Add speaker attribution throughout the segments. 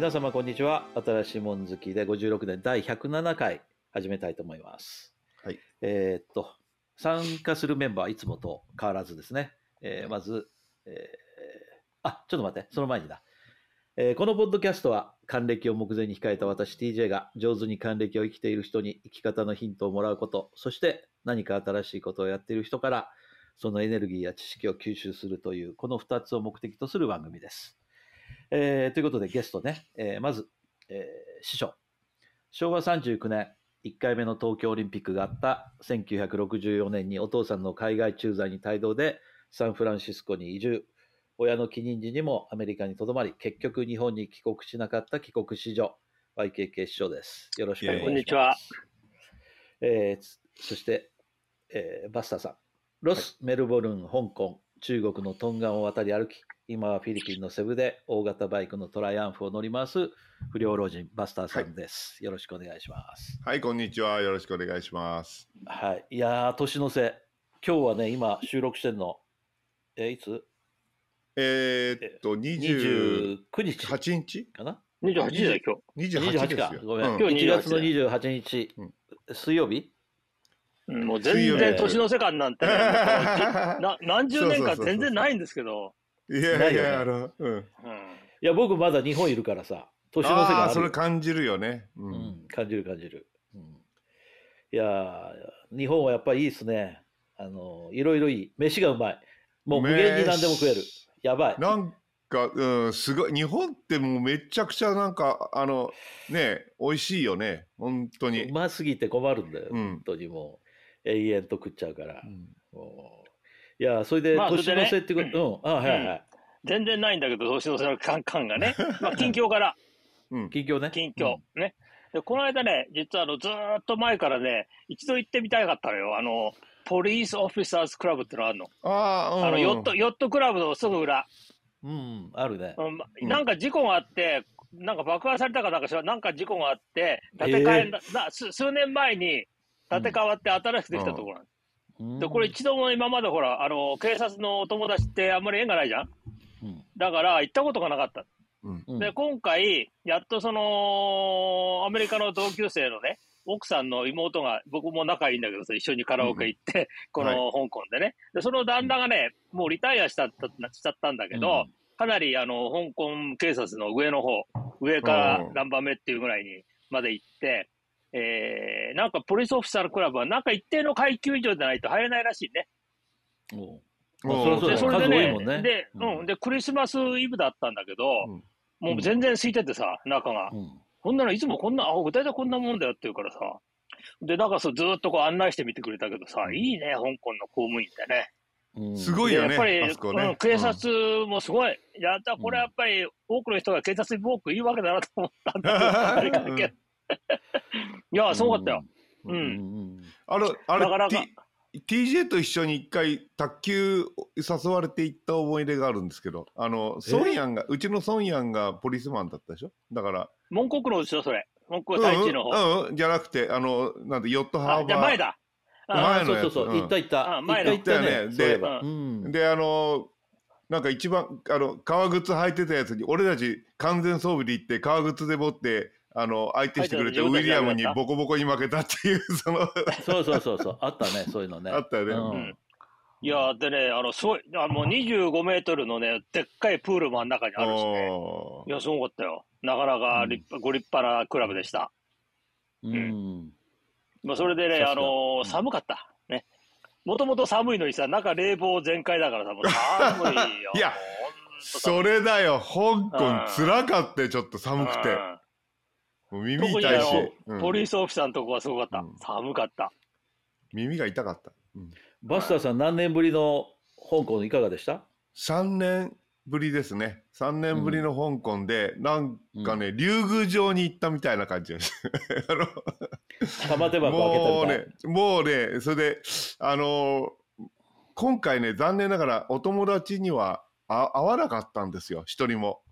Speaker 1: 皆様こんにちは。新しいもん好きで56年第107回始めたいと思います。
Speaker 2: はい。
Speaker 1: えーっと、参加するメンバーはいつもと変わらずですね。えーまず、えーあ、ちょっと待って、その前にだ。えーこのポッドキャストは還暦を目前に控えた私 TJ が上手に還暦を生きている人に生き方のヒントをもらうこと、そして何か新しいことをやっている人からそのエネルギーや知識を吸収するというこの2つを目的とする番組です。えーということでゲストね、えーまず、えー師匠。昭和39年、1回目の東京オリンピックがあった1964年にお父さんの海外駐在に帯同でサンフランシスコに移住。親の帰任時にもアメリカにとどまり、結局日本に帰国しなかった帰国子女、YKK 師匠です。よろしくお願いします。
Speaker 3: こんにちは。
Speaker 1: えーつそして、えーバスターさん。ロス、メルボルン、香港、中国のトンガンを渡り歩き、今はフィリピンのセブで大型バイクのトライアンフを乗り回す不良老人バスターさんです。よろしくお願いします。
Speaker 2: はい、こんにちは。よろしくお願いします。
Speaker 1: はい。いやー、年の瀬。今日はね、今収録してんの、えーいつ？
Speaker 2: えー、っと、28
Speaker 1: ?29 日
Speaker 2: 日？
Speaker 1: かな
Speaker 3: ？28時だよ、今日。
Speaker 2: ?28
Speaker 1: 28
Speaker 2: ですよ。
Speaker 1: かごめん、
Speaker 2: うん
Speaker 3: 今日
Speaker 1: 1月の
Speaker 3: 28
Speaker 1: 28日、
Speaker 2: うん
Speaker 1: 水曜日？
Speaker 3: うんもう全然年の瀬感なんてね、な何十年間全然ないんですけど。
Speaker 2: いや
Speaker 1: ない
Speaker 2: や、あの、うん。
Speaker 3: うん
Speaker 1: いや、僕まだ日本いるからさ、年の瀬が
Speaker 2: あ
Speaker 1: るよ
Speaker 2: それ感じるよね。う。
Speaker 1: うんん、感じる感じる。うん、いやー、日本はやっぱりいいですね。あの、いろいろいい。飯がうまい。もう無限に何でも食える。やばい。
Speaker 2: なんか、うん、すごい。日本ってもうめちゃくちゃなんか、あの、ね、美味しいよね。本当
Speaker 1: う
Speaker 2: に。
Speaker 1: ますぎて困るんだよ。
Speaker 2: うん
Speaker 1: 本当にもう、永遠と食っちゃうから。
Speaker 2: うん
Speaker 1: もういやー、それで
Speaker 3: まあ
Speaker 1: 年の
Speaker 3: それでね
Speaker 1: 瀬ってこと、うん、あ、はいはい。
Speaker 3: 全然ないんだけど、年の瀬の感感がね。まあ、近況から、
Speaker 2: うん。
Speaker 1: 近況ね。
Speaker 3: 近況。ね。で、この間ね、実はあの、ずーっと前からね、一度行ってみたかったのよ。あの、ポリースオフィサーズクラブってのあるの。
Speaker 2: ああ、うん。
Speaker 3: あの、ヨット、ヨットクラブのすぐ裏。
Speaker 1: うん、うん、あるね。
Speaker 3: うんま
Speaker 2: うん
Speaker 3: なんか事故があって、なんか爆破されたかなんかしら、なんか事故があって、建て替え、
Speaker 1: えー
Speaker 3: な数数年前に建て替わって新しくできたところなんです。
Speaker 1: うん
Speaker 3: で、これ一度も今までほら、あの、警察のお友達ってあんまり縁がないじゃん？
Speaker 1: うん。
Speaker 3: だから行ったことがなかった。
Speaker 2: うん。
Speaker 1: うん
Speaker 3: で、今回、やっとその、アメリカの同級生のね、奥さんの妹が、僕も仲いいんだけどさ、一緒にカラオケ行って、この香港でね。で、その旦那がね、もうリタイアしたったしちゃったんだけど、
Speaker 1: うん。
Speaker 3: かなりあの、香港警察の上の方、上から
Speaker 2: う。ん
Speaker 3: 何番目っていうぐらいにまで行って、えー、なんかポリスオフィサーのクラブはなんか一定の階級以上じゃないと入れないらしいね。
Speaker 1: そ
Speaker 3: れでね
Speaker 1: ね
Speaker 3: で、
Speaker 1: うん
Speaker 3: うん、で、クリスマスイブだったんだけど、
Speaker 2: うん
Speaker 3: もう全然空いててさ、中が。
Speaker 1: うん
Speaker 3: こんなのいつもこんな、あ、大体こんなもんだよって言うからさ。で、だからそうずーっとこう案内してみてくれたけどさ、いいね、香港の公務員ってね。
Speaker 1: うん
Speaker 2: すごいよね。
Speaker 3: でやっぱり、
Speaker 2: ね
Speaker 3: うん、警察もすごい。やった、これやっぱり多くの人が警察に文句言うわけだなと思ったんだけど いや、すごかったよ。うん。
Speaker 1: うん
Speaker 2: あの、あれ
Speaker 3: なかなか
Speaker 2: T- TJ と一緒に一回卓球誘われて行った思い出があるんですけど、あの、ソンヤンが、うちのソンヤンがポリスマンだったでしょ？だから、
Speaker 3: 門国の後ろ、それ。門国は第一の方。
Speaker 2: うんうん、うんじゃなくて、あの、なんで、ヨットハーバー。
Speaker 3: あ、じ前だ。
Speaker 1: あ
Speaker 3: あ
Speaker 1: あ、そうそうそう、
Speaker 2: 前のやつ
Speaker 1: 行った行った。
Speaker 3: 前の
Speaker 1: った行ったね。
Speaker 2: 行ったよね。
Speaker 3: で
Speaker 1: うん
Speaker 2: で、あの、なんか一番、あの、革靴履いてたやつに、俺たち完全装備で行って、革靴で持って、あの、相手してくれて、ウィリアムにボコボコに負けたっていう、その、
Speaker 1: そうそうそうそう、あったね、そういうのね。
Speaker 2: あったよね
Speaker 1: うん
Speaker 3: うんいや、でね、あの、すごい、あの、もう25メートルのね、でっかいプールもあん中にあるしね。いや、すごかったよ。なかなか立派、ご立派なクラブでした。
Speaker 1: うん。
Speaker 3: まあ、それでね、あの寒かった。ね。もともと寒いのにさ、中冷房全開だからさ、もう寒いよ。
Speaker 2: いやそれだよ、香
Speaker 3: うん
Speaker 2: 港、辛かったよ、ちょっと寒くて。もう耳
Speaker 3: 特に
Speaker 2: 痛いし
Speaker 3: あ、の、
Speaker 2: うん
Speaker 3: ポリスオフィサーのとこはすごかった。
Speaker 2: うん
Speaker 3: 寒かった。
Speaker 2: 耳が痛かった。うん
Speaker 1: バスターさん、何年ぶりの香港いかがでした
Speaker 2: ？3年ぶりですね。3年ぶりの香港で、なんかね、竜宮城に行ったみたいな感じです。あの
Speaker 1: 玉手箱開けた
Speaker 2: もう
Speaker 1: みたい
Speaker 2: ね、もうね、それで、あのー今回ね、残念ながらお友達にはあ会わなかったんですよ、一人も。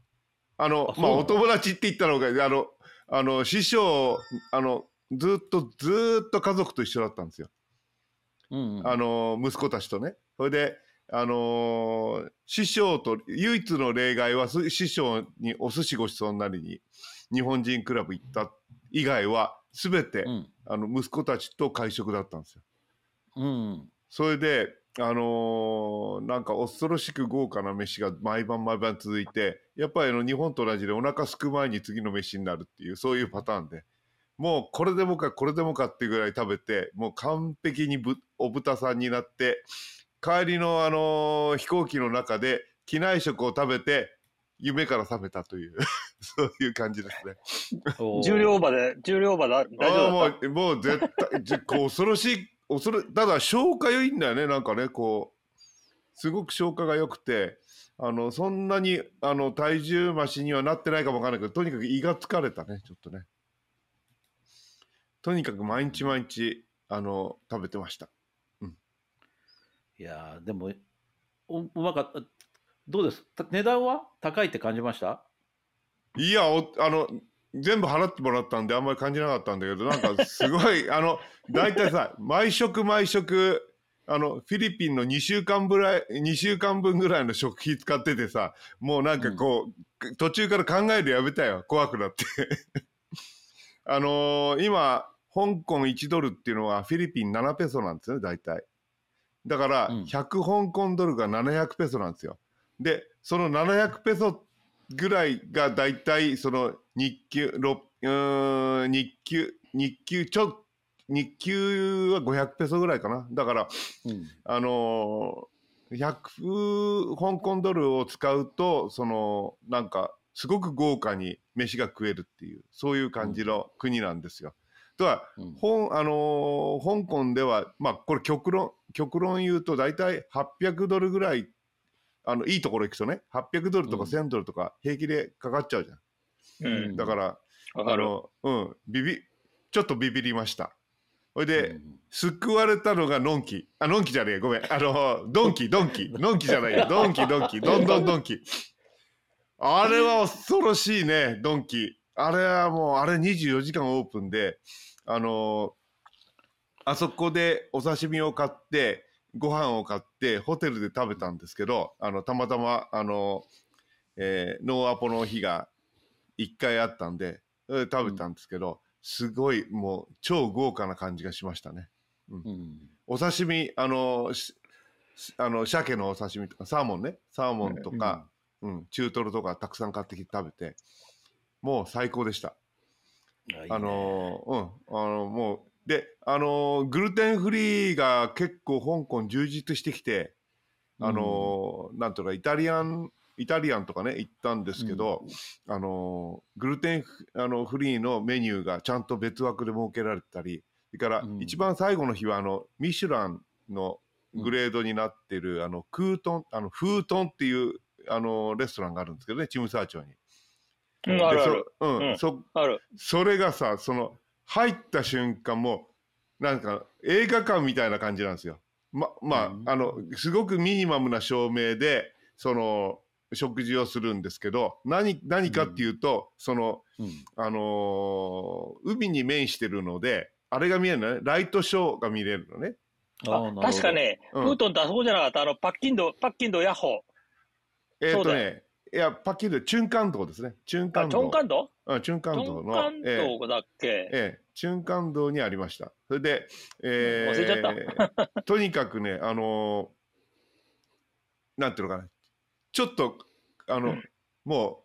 Speaker 2: あの、まあ、
Speaker 1: あそうなの？
Speaker 2: お友達って言ったのが、あの、あの、師匠、あの、ずっと、ずっと家族と一緒だったんですよ。
Speaker 1: うんうん
Speaker 2: あの、息子たちとね。それで、あのー師匠と唯一の例外はす師匠にお寿司ごちそうになりに日本人クラブ行った以外は全て、
Speaker 1: うん。
Speaker 2: あの息子たちと会食だったんですよ。
Speaker 1: うん。
Speaker 2: それであのーなんか恐ろしく豪華な飯が毎晩毎晩続いてやっぱりあの日本と同じでお腹すく前に次の飯になるっていうそういうパターンで。もうこれでもかこれでもかっていうぐらい食べてもう完璧にぶお豚さんになって帰りの、あのー飛行機の中で機内食を食べて夢から覚めたという そういう感じですね。
Speaker 3: 重量オーバーで、重量オーバーだ、大丈夫だっ
Speaker 2: ああもうもう絶対じこう恐ろしい恐ろただ消化良いんだよね。なんかねこうすごく消化が良くてあのそんなにあの体重増しにはなってないかもわからないけどとにかく胃が疲れたねちょっとね。とにかく毎日毎日あの食べてました。
Speaker 1: いやーでもおうまかった。どうです？た値段は？高いって感じました？
Speaker 2: いやおあの全部払ってもらったんであんまり感じなかったんだけどなんかすごい あの大体さ毎食毎食あのフィリピンの2週間ぐらい2週間分ぐらいの食費使っててさもうなんかこう、途中から考えるやめたよ怖くなって。あのー今香港1ドルっていうのはフィリピン7ペソなんですよね大体。だから
Speaker 1: うん。
Speaker 2: 100香港ドルが700ペソなんですよ。でその700ペソぐらいが大体その日給ろうーん日給日給ちょ日給は500ペソぐらいかな。だから
Speaker 1: うん。
Speaker 2: あのー、100香港ドルを使うとそのなんかすごく豪華に飯が食えるっていうそういう感じの国なんですよ。とは
Speaker 1: うん。
Speaker 2: 本あのー香港ではまあこれ極論極論言うと大体800ドルぐらいあのいいところ行くとね800ドルとか
Speaker 1: うん
Speaker 2: 1000ドルとか平気でかかっちゃうじゃん。
Speaker 3: た。うん。
Speaker 2: だから。あのうんビビちょっとビビりました。それで、
Speaker 1: うん
Speaker 2: 救われたのがのんき。あ、のんきじゃねえ、ごめん。あの、ドンキ、ドンキ。のんきじゃないよ。ドンキ、ドンキ。どんどんドンキ。あれは恐ろしいね、ドンキ。あれはもう、あれ24時間オープンで、あのあそこでお刺身を買って、ご飯を買って、ホテルで食べたんですけど、あの、たまたま、あの、えーノーアポの日が1回あったんで、食べたんですけど、すごいもう超豪華な感じがしましたね。
Speaker 1: うん。
Speaker 2: お刺身あのしあの鮭のお刺身とかサーモンね。サーモンとか、うん。中トロとかたくさん買ってきて食べてもう最高でした。
Speaker 1: あいいね。
Speaker 2: あのうん。あのもうであのグルテンフリーが結構香港充実してきてあの、なんとかイタリアンイタリアンとかね行ったんですけど、あのグルテンフあのフリーのメニューがちゃんと別枠で設けられてたりそれから
Speaker 1: うん。
Speaker 2: 一番最後の日はあのミシュランのグレードになってる、あのクートンあのフートンっていうあのレストランがあるんですけどねチムサー町に。
Speaker 3: うん、あるあ
Speaker 2: で
Speaker 3: る。
Speaker 2: そ,、うん。
Speaker 3: うん。
Speaker 2: そ
Speaker 3: ある。
Speaker 2: それがさその入った瞬間もうなんか映画館みたいな感じなんですよ。ままあ、
Speaker 1: うん。
Speaker 2: あのすごくミニマムな照明でその食事をするんですけど何何かっていうと、その
Speaker 1: うん。
Speaker 2: あのー海に面してるのであれが見えるのね。ライトショーが見れるのね。
Speaker 1: あ
Speaker 3: 確かね、
Speaker 2: うん。
Speaker 3: フートンってあそこじゃなかった、あの、パッキンド、パッキンドヤッホ
Speaker 2: えっ、
Speaker 3: そうだ
Speaker 2: とねいやパッキリでチュンカン道ですね。チュン
Speaker 3: ー。あ、チ
Speaker 2: カン道？
Speaker 3: ョンカンド
Speaker 2: うんチュンカン
Speaker 3: チ
Speaker 2: 道の
Speaker 3: ョンカン
Speaker 2: ええ
Speaker 3: ドだっけ？
Speaker 2: ええ、中間道にありました。それで、え
Speaker 3: 忘れちゃ
Speaker 2: ー、とにかくね、あのーなんていうのかな、ちょっと、あの、も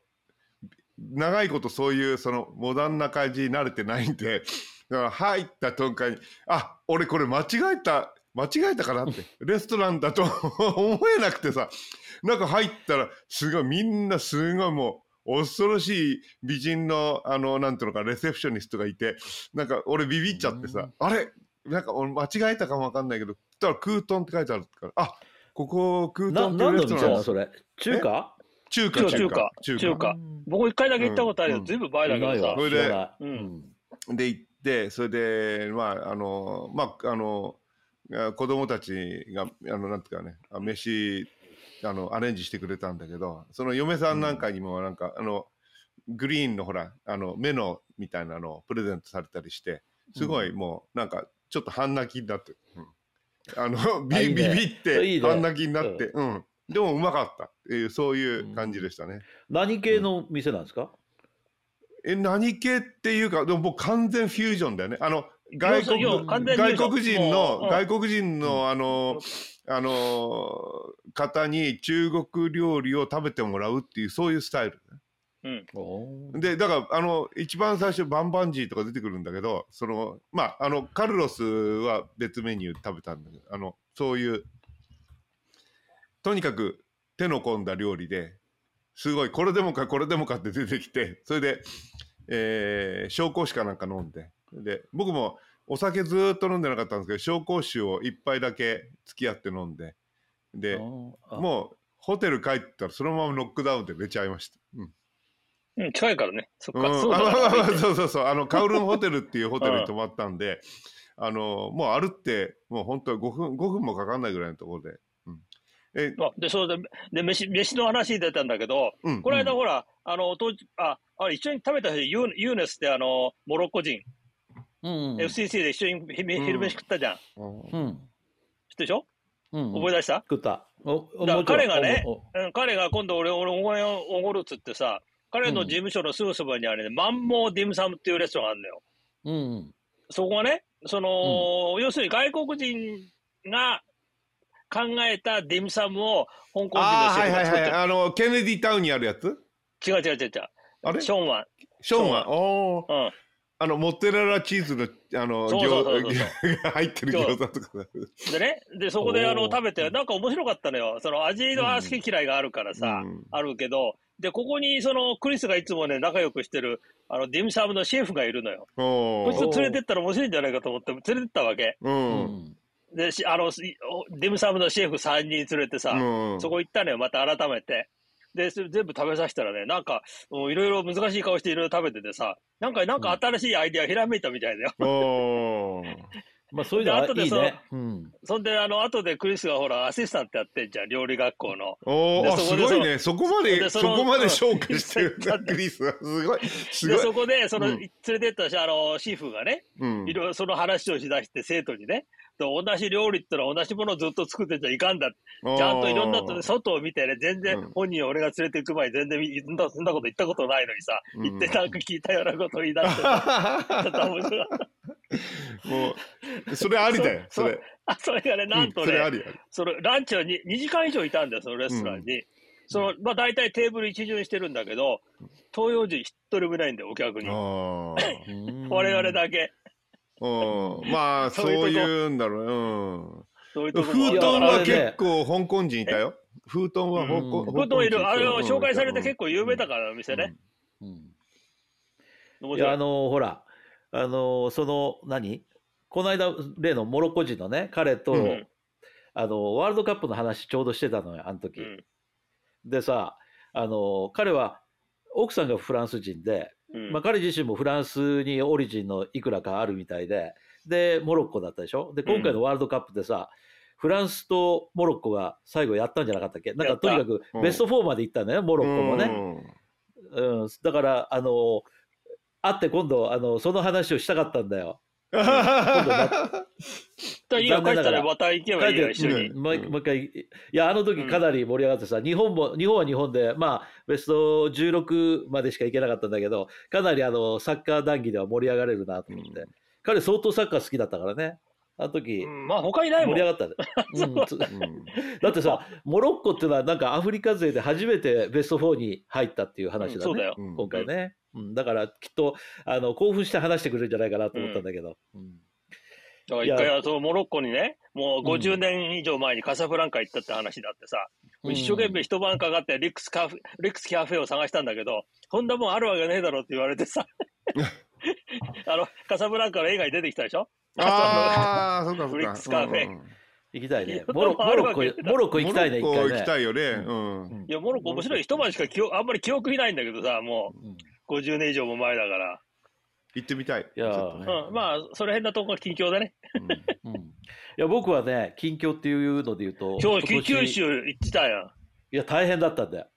Speaker 2: う、長いことそういう、その、モダンな感じに慣れてないんで、だから入った瞬間に、あ、俺これ間違えた、間違えたかなって、レストランだと 思えなくてさ、なんか入ったら、すごい、みんなすごいもう、恐ろしい美人の、あの、なんていうのか、レセプショニストがいて、なんか俺ビビっちゃってさ、あれ？なんか俺間違えたかもわかんないけど、たらクートンって書いてあるから、あここクート
Speaker 1: な
Speaker 2: ンっていうレストランです
Speaker 1: 何の店なのそれ？中華？
Speaker 2: 中華、
Speaker 3: 中
Speaker 2: 中華。
Speaker 3: 華、中華。僕一回だけ行ったことあるよ。
Speaker 2: うん。
Speaker 3: ずいぶん。前だけどさ
Speaker 1: ない。わ。
Speaker 2: それで
Speaker 3: うん。
Speaker 2: で行って、それで、まあ、あの、まあ、あの、あ子供たちが、あの、なんていうかね、あ飯、あの、アレンジしてくれたんだけど、その嫁さんなんかにも、なんか、あの、グリーンのほら、あの、目のみたいなのをプレゼントされたりして、すごいもう、なんか、ちょっと半泣きになって、うん。あの
Speaker 1: あ
Speaker 2: ビビビって半泣きになって、うん。でもうまかったっていうそういう感じでしたね。
Speaker 1: 何系の店なんですか、
Speaker 2: え何系っていうかでももう完全フュージョンだよね。あの外国外国人の
Speaker 3: うん
Speaker 2: 外国人のあのあの方に中国料理を食べてもらうっていうそういうスタイル。
Speaker 3: うん。
Speaker 2: でだからあの一番最初バンバンジーとか出てくるんだけどそのまああのカルロスは別メニュー食べたんだけどあのそういうとにかく手の込んだ料理ですごいこれでもかこれでもかって出てきてそれで、えー紹興酒かなんか飲んでで僕もお酒ずーっと飲んでなかったんですけど紹興酒を一杯だけ付き合って飲んででもうホテル帰ったらそのままノックダウンで寝ちゃいました。うん。
Speaker 3: うん、近いからね。そっか。
Speaker 2: うん、
Speaker 3: そう
Speaker 2: そうそうそう。あのカウルンホテルっていうホテルに泊まったんであのもう歩ってもう本当5分5分もかかんないぐらいのところで、うん、え
Speaker 3: あで、そうで、で、飯、飯の話出たんだけど、
Speaker 2: うん。
Speaker 3: この間
Speaker 2: うん
Speaker 3: ほら、あの、当時、あ、あれ一緒に食べた人、ユーネスってあの、モロッコ人、
Speaker 1: うん、
Speaker 3: FCC で一緒に昼昼飯食ったじゃん。知
Speaker 1: うん、
Speaker 3: ってるでしょ？
Speaker 1: うん、
Speaker 3: 思い出した？
Speaker 1: 食った。おお
Speaker 3: だ彼がねうん、彼が今度俺、俺、おごれおごるっつってさ、彼の事務所のすぐそばにあるね、 Man Mo Dim Sum っていうレストランがあるのよ。
Speaker 1: うん、
Speaker 3: そこがね、その、要するに外国人が考えたディムサムを香港人の
Speaker 2: ああはいはいは
Speaker 3: が作ってる。
Speaker 2: あのケネディタウンにあるやつ？
Speaker 3: 違う違う違う違う。
Speaker 2: あれ？
Speaker 3: ショーンワン。
Speaker 2: ショーンは。おー。
Speaker 3: うん。
Speaker 2: あのモッツァレラチーズのあの餃が 入ってる餃子とか。
Speaker 3: でね、で、そこであの食べて、なんか面白かったのよ。その味の好き嫌いがあるからさ、
Speaker 2: うん。
Speaker 3: あるけど、で、ここにそのクリスがいつもね、仲良くしてる、あの、ディムサムのシェフがいるのよ。こいつ連れてったら面白いんじゃないかと思って、連れてったわけ。
Speaker 2: う
Speaker 1: うん。ん、
Speaker 3: で、しあの、ディムサムのシェフ3人連れてさ、
Speaker 2: うん。
Speaker 3: そこ行ったのよ、また改めて。で、それ全部食べさせたらね、なんか、いろいろ難しい顔していろいろ食べててさ、なんか、なんか新しいアイディアひらめいたみたいだよ。
Speaker 1: まあそういうのは
Speaker 3: で後で
Speaker 1: いいね。うん、
Speaker 3: そんで、あの、後でクリスがほら、アシスタントやってんじゃん、料理学校の。
Speaker 2: おーあ
Speaker 3: でそこで
Speaker 2: すごいね。そこまでそ
Speaker 3: でその
Speaker 2: こまで消化してる
Speaker 3: うん
Speaker 2: クリスは。すごい。す
Speaker 3: で、
Speaker 2: ごい。
Speaker 3: そこで、その、
Speaker 2: うん。
Speaker 3: 連れてったし、あの、シーフがね、
Speaker 2: うん。
Speaker 3: いろいろその話をしだして、生徒にね、で同じ料理ってのは同じものをずっと作ってちゃいかんだ。ちゃんといろんなと外を見てね、全然
Speaker 2: うん。
Speaker 3: 本人を俺が連れて行く前に全然そんなそんなこと言ったことないのにさ、
Speaker 2: うん。
Speaker 3: 言ってなんか聞いたようなことを言い出してさ、ちょっと面白い。
Speaker 2: もうそれありだよそれ。
Speaker 3: あ、それがね、なんと
Speaker 2: うんそれあ
Speaker 3: ね、
Speaker 2: りあり
Speaker 3: そのランチは 2, 2時間以上いたんだよ、そのレストランに。その、まあ大体テーブル一巡してるんだけど、東洋人一人もいないんだよ、お客に。我々だけ。
Speaker 2: うん。まあ そう
Speaker 3: いう
Speaker 2: んだろううん。
Speaker 3: そういうとこ
Speaker 2: 封筒は結構香港人いたよ。封筒は香港
Speaker 1: うん。
Speaker 3: 封筒いる。あれを紹介されて
Speaker 2: 構
Speaker 3: 結構有名だから、お店ね。
Speaker 1: うん。
Speaker 3: 面白い。
Speaker 1: いやあのほらあのその何？この間例のモロッコ人のね彼と、
Speaker 2: うん。
Speaker 1: あのワールドカップの話ちょうどしてたのよあの時、
Speaker 3: うん。
Speaker 1: でさあの彼は奥さんがフランス人で、
Speaker 3: うん。
Speaker 1: まあ、彼自身もフランスにオリジンのいくらかあるみたいででモロッコだったでしょ？で今回のワールドカップでさ、フランスとモロッコが最後やったんじゃなかったっけ？なんかとにかくベスト4まで行ったんだよ、モロッコもね。うん、だからあの会って今度あのその話をしたかったんだよ。
Speaker 3: 帰ったらまた行けばいいよ、一緒に。
Speaker 1: もう一回いやあの時かなり盛り上がってさ、日本も日本は日本でまあベスト16までしか行けなかったんだけどかなりあのサッカー談義では盛り上がれるなと思って、彼相当サッカー好きだったからね。あの時
Speaker 3: うんまあ、他いないもん。
Speaker 1: 盛り。上がった。ね、うんつ
Speaker 2: う。ん。
Speaker 1: だってさモロッコっていうのはなんかアフリカ勢で初めてベスト4に入ったっていう話だね、
Speaker 3: うんそうだ
Speaker 1: 今回ね、うん。だからきっとあの興奮して話してくれるんじゃないかなと思ったんだけど、うん。
Speaker 3: だから一回、そのモロッコにね、もう50年以上前にカサブランカ行ったって話だってさ、
Speaker 1: うん。
Speaker 3: 一生懸命一晩かかってリックスカフェ、リックスキャフェを探したんだけど、そんなもんあるわけねえだろって言われてさ、あの、カサブランカの映画に出てきたでしょ？
Speaker 2: ああそうかそうか。
Speaker 3: Rick's Cafe。
Speaker 2: うんうん
Speaker 1: 行きたい。ね。モロモロッコモロッコ行きたいね、一
Speaker 2: モロッコ行き
Speaker 1: 回ね。
Speaker 2: たいよね。
Speaker 1: う
Speaker 2: うん。
Speaker 3: いや、モロッコ面白い。一晩しか記憶、あんまり記憶にないんだけどさ、も
Speaker 1: う。ん。
Speaker 3: う50年以上も前だから。
Speaker 2: 行ってみたい。
Speaker 1: いや
Speaker 2: ね。
Speaker 3: うん、まあ、その辺のとこが近況だね。
Speaker 1: うん。いや僕はね、近況っていうので言うと、
Speaker 3: 今日、九州行ってたやん。
Speaker 1: いや、大変だったんだよ。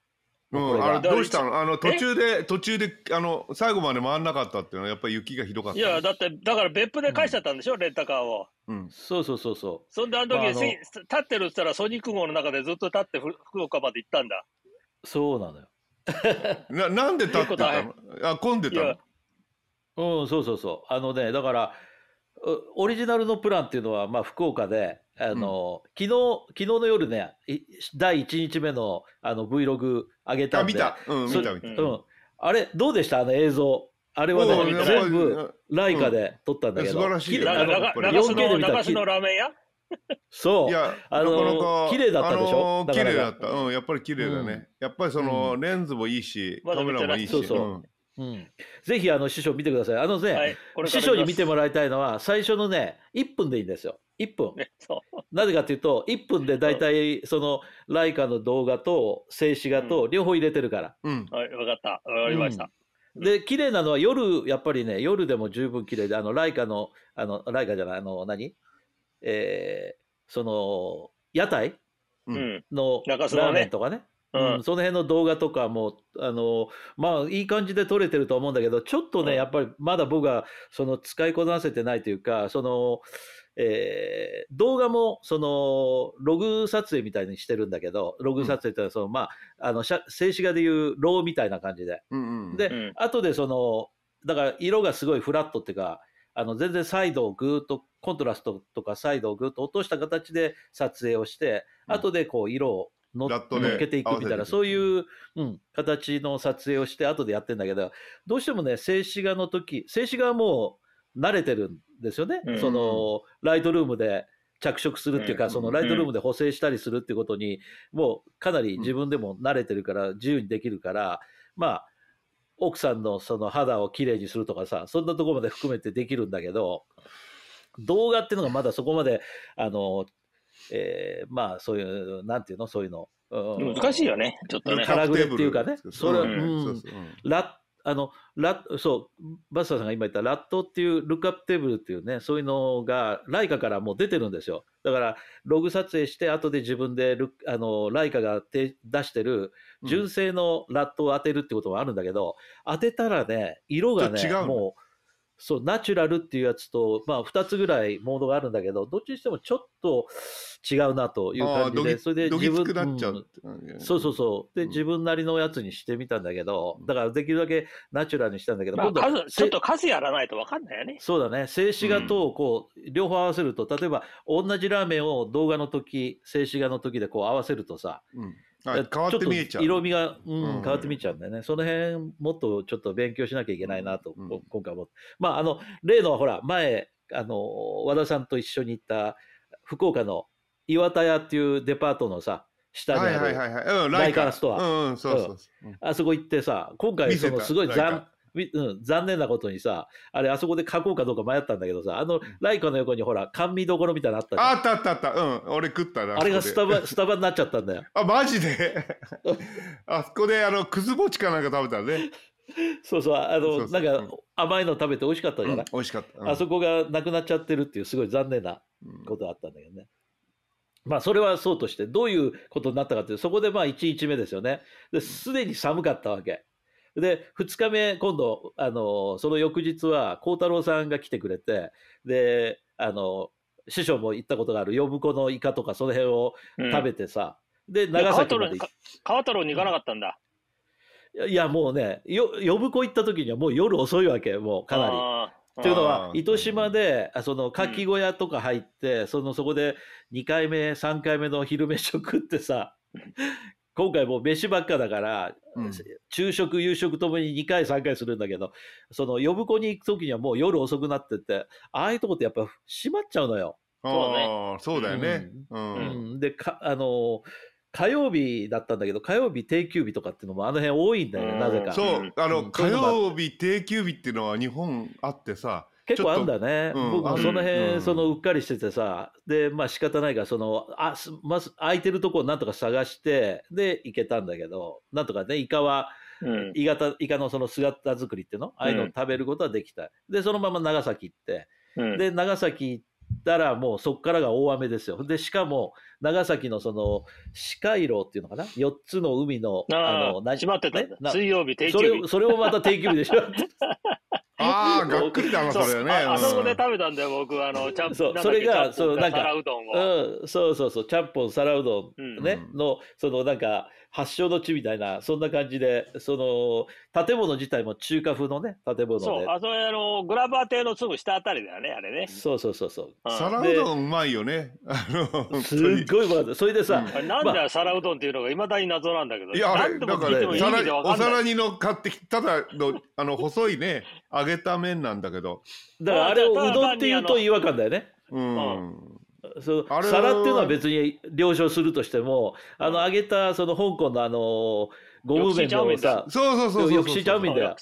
Speaker 2: うん、あのどうしたの？あの途中で途中であの最後まで回んなかったっていうのはやっぱり雪がひどかった。
Speaker 3: いや、だって、だから別府で返しちゃったんでしょ、レンタカーを。
Speaker 2: うん。
Speaker 1: そうそうそうそ
Speaker 3: そんで、あの時、
Speaker 1: まああの
Speaker 3: せ立ってるって言ったら、ソニック号の中でずっと立ってふ福岡まで行ったんだ。
Speaker 1: うそうなのよ
Speaker 2: ななんで立ってたの？あ混んでたの？
Speaker 1: うんそうそうそう。あのねだからうオリジナルのプランっていうのは、まあ、福岡であの、昨日昨日の夜ねい第1日目のあの Vlog 上げたんで。
Speaker 2: あ見た。うん
Speaker 1: そ
Speaker 2: 見た見た。
Speaker 3: うん。
Speaker 1: うん、あれどうでした？あの映像。あれはね全部ライカで撮ったんだけど、
Speaker 2: うん素晴らしいよ。
Speaker 3: な
Speaker 1: 綺麗あの
Speaker 3: な
Speaker 2: やっぱり
Speaker 1: 4K
Speaker 3: 中洲の、
Speaker 1: で見たら
Speaker 3: 中洲のラーメン屋？
Speaker 1: そう。
Speaker 2: いや、
Speaker 1: あのー
Speaker 2: なかなか
Speaker 1: 綺麗だったでしょ？
Speaker 2: あのー
Speaker 1: なかなか
Speaker 2: 綺麗だった。うん、やっぱり綺麗だね。
Speaker 1: うん。
Speaker 2: やっぱりその、
Speaker 1: う
Speaker 2: レンズもいいし、カメラもいいし。
Speaker 1: そうそう。ん。うん、ぜひあの師匠見てください。あのね、
Speaker 3: はい、
Speaker 1: 師匠に見ても
Speaker 3: ら
Speaker 1: らいたいのは最初のね1分でいいんですよ。1分。
Speaker 3: ね、そう。
Speaker 1: なぜかというと1分で大体そのライカの動画と静止画と両方入れてるから、
Speaker 2: うん。
Speaker 3: はい、わかった。わかりました。
Speaker 1: で綺麗なのは夜やっぱりね夜でも十分綺麗であのライカのあのライカじゃないあの何？えーその屋台？
Speaker 2: う
Speaker 3: うん。ん。
Speaker 1: のラーメンとかね。
Speaker 3: うん。
Speaker 1: うん、その辺の動画とかもあのまあいい感じで撮れてると思うんだけどちょっとね、
Speaker 3: うん。
Speaker 1: やっぱりまだ僕はその使いこなせてないというかその、えー動画もそのログ撮影みたいにしてるんだけどログ撮影ってのはその、まああの写静止画でいうローみたいな感じで。
Speaker 2: うんうん。
Speaker 1: で、
Speaker 3: うん。
Speaker 1: 後でそのだから色がすごいフラットっていうかあの全然サイドをぐーっとコントラストとかサイドをぐーっと落とした形で撮影をして、
Speaker 2: うん。
Speaker 1: 後でこう色を乗っけていくみたいなそういう、うん、形の撮影をして後でやってんだけどどうしてもね静止画の時静止画はもう慣れてるんですよね、
Speaker 3: うん。
Speaker 1: そのライトルームで着色するっていうか、
Speaker 3: うん。
Speaker 1: そのライトルームで補正したりするっていうことにもうかなり自分でも慣れてるから自由にできるからまあ奥さんのその肌をきれいにするとかさそんなところまで含めてできるんだけど動画っていうのがまだそこまであの、えーまあそういうなんていうの？そういうの、うん。
Speaker 3: 難しいよね、ちょっとね。
Speaker 1: カラグレっていうかね。それは
Speaker 2: うん。
Speaker 1: うん。
Speaker 2: そうそう。うん
Speaker 1: ラッあのラッそう。バスターさんが今言ったラットっていうルックアップテーブルっていうねそういうのがライカからもう出てるんですよ。だからログ撮影して後で自分でルッあのライカが手出してる純正のラットを当てるってこともあるんだけど、当てたらね色がねもうそうナチュラルっていうやつと、まあ、2つぐらいモードがあるんだけどどっちにしてもちょっと違うなという
Speaker 2: あ
Speaker 1: 感じでそれで自分
Speaker 2: つくなっちゃ
Speaker 1: うん
Speaker 2: う。うん
Speaker 1: そうそうそう。で、
Speaker 2: うん。
Speaker 1: 自分なりのやつにしてみたんだけど、だからできるだけナチュラルにしたんだけど、
Speaker 3: まあ、ちょっと数やらないとわかんないよね。
Speaker 1: そうだね、静止画とこう、両方合わせると、例えば同じラーメンを動画の時、静止画の時でこう合わせるとさ、
Speaker 2: うん。あ変わって見えちゃう。
Speaker 1: ょっと色味が、うん
Speaker 2: うん。
Speaker 1: 変わって見えちゃうんだよね。その辺、もっとちょっと勉強しなきゃいけないなと、
Speaker 2: うん。
Speaker 1: こ今回も。まあ、あの、例のほら、前、あの、和田さんと一緒に行った福岡の岩田屋っていうデパートのさ、下にある、ライカストア。あそこ行ってさ、今回そのすごい残,み、うん、残念なことにさ、あれあそこで書こうかどうか迷ったんだけどさ、あのライカの横にほら、甘味どころみたいなのあったじゃん
Speaker 2: あったあったあった。うん、俺食ったな。
Speaker 1: あれがスタバ、スタバになっちゃったんだよ。
Speaker 2: あ、マジで？あそこで、あの、くず餅かなんか食べたね。
Speaker 1: そうそう、あの、なんか甘いの食べて美味しかったじゃない、
Speaker 2: うん美味しかった。うん
Speaker 1: あそこがなくなっちゃってるっていうすごい残念な
Speaker 2: うん
Speaker 1: ことがあったんだけどね。まあそれはそうとしてどういうことになったかっていうそこでまあ1日目ですよね。ですでに寒かったわけ。で2日目今度あのその翌日は孝太郎さんが来てくれてであの師匠も行ったことがある呼子のイカとかその辺を
Speaker 3: うん。
Speaker 1: 食べてさ、で
Speaker 3: 川
Speaker 1: 長崎
Speaker 3: 太郎
Speaker 1: まで
Speaker 3: 川太郎に行かなかったんだ。
Speaker 1: いやいやもうねよ呼子行った時にはもう夜遅いわけもうかなり。
Speaker 3: あー。
Speaker 1: っていうのは糸島であその牡蠣小屋とか入って、そのそこで2回目3回目の昼飯を食ってさ今回もう飯ばっかだから、
Speaker 2: うん
Speaker 1: 昼食夕食ともに2回3回するんだけどその呼子に行く時にはもう夜遅くなっててああいうとこってやっぱ閉まっちゃうのよ。
Speaker 3: そうね
Speaker 2: あーそうだよね。う。
Speaker 1: うんんでかあの火曜日だったんだけど火曜日定休日とかっていうのもあの辺多いんだよねなぜか。
Speaker 2: そうう、あ
Speaker 1: う
Speaker 2: の、
Speaker 1: ん
Speaker 2: 火曜日定休日っていうのは日本あってさ、
Speaker 1: 結構あるんだね、
Speaker 2: うん
Speaker 1: 僕もその辺、
Speaker 2: うん。
Speaker 1: そのうっかりしててさ。でまあ仕方ないからそのあすまず空いてるとこをなんとか探してで行けたんだけど。なんとかねイカは
Speaker 3: うん。
Speaker 1: イカたイカのその姿作りっていうの？ああいうのを食べることはできた、でそのまま長崎行って。
Speaker 3: うん。
Speaker 1: で長崎行ったらもうそこからが大雨ですよ。で、しかも長崎のその四回路っていうのかな ?4 つの海の、
Speaker 3: あ
Speaker 1: の、
Speaker 3: あ、閉まってた
Speaker 1: ね？な
Speaker 3: 水曜日、定
Speaker 1: そ
Speaker 3: 休日。
Speaker 1: れを。それをまた定休日でしょ
Speaker 2: ああ、がっくりだな、それね。
Speaker 3: ああそこで
Speaker 2: うん
Speaker 3: 食べたんだよ、僕、あの、ちゃん
Speaker 1: そう
Speaker 3: なん
Speaker 1: それがそうなんか
Speaker 3: 皿うどん
Speaker 1: そうそうそう、ちゃんぽん、皿うどんね、
Speaker 2: うん。
Speaker 1: の、そのなんか、発祥の地みたいな、そんな感じで、その、建物自体も中華風のね、建物
Speaker 3: そう、
Speaker 1: で。
Speaker 3: あそれ、あの、グラバー邸のすぐ下あたりだよね、あれね。
Speaker 1: そうそうそうそう。
Speaker 3: うん
Speaker 2: 皿うどんうまいよね。あの、本
Speaker 1: すっごいうまかった。それでさ、
Speaker 2: うん
Speaker 3: なんだよ、皿うどんっていうのがいまだに謎なんだけど。
Speaker 2: いや、あれ、だからね、お。皿にの買ってきただの、あの、細いね、揚げた麺なんだけど。
Speaker 1: だからあれをうどんっていうと違和感だよね。
Speaker 2: うん。
Speaker 1: そう
Speaker 2: あれは
Speaker 1: 皿っていうのは別に了承するとしても、あの揚げたその香港のあのゴム麺のさ、
Speaker 2: そうそうそうそう。
Speaker 1: よくしちゃうみたいな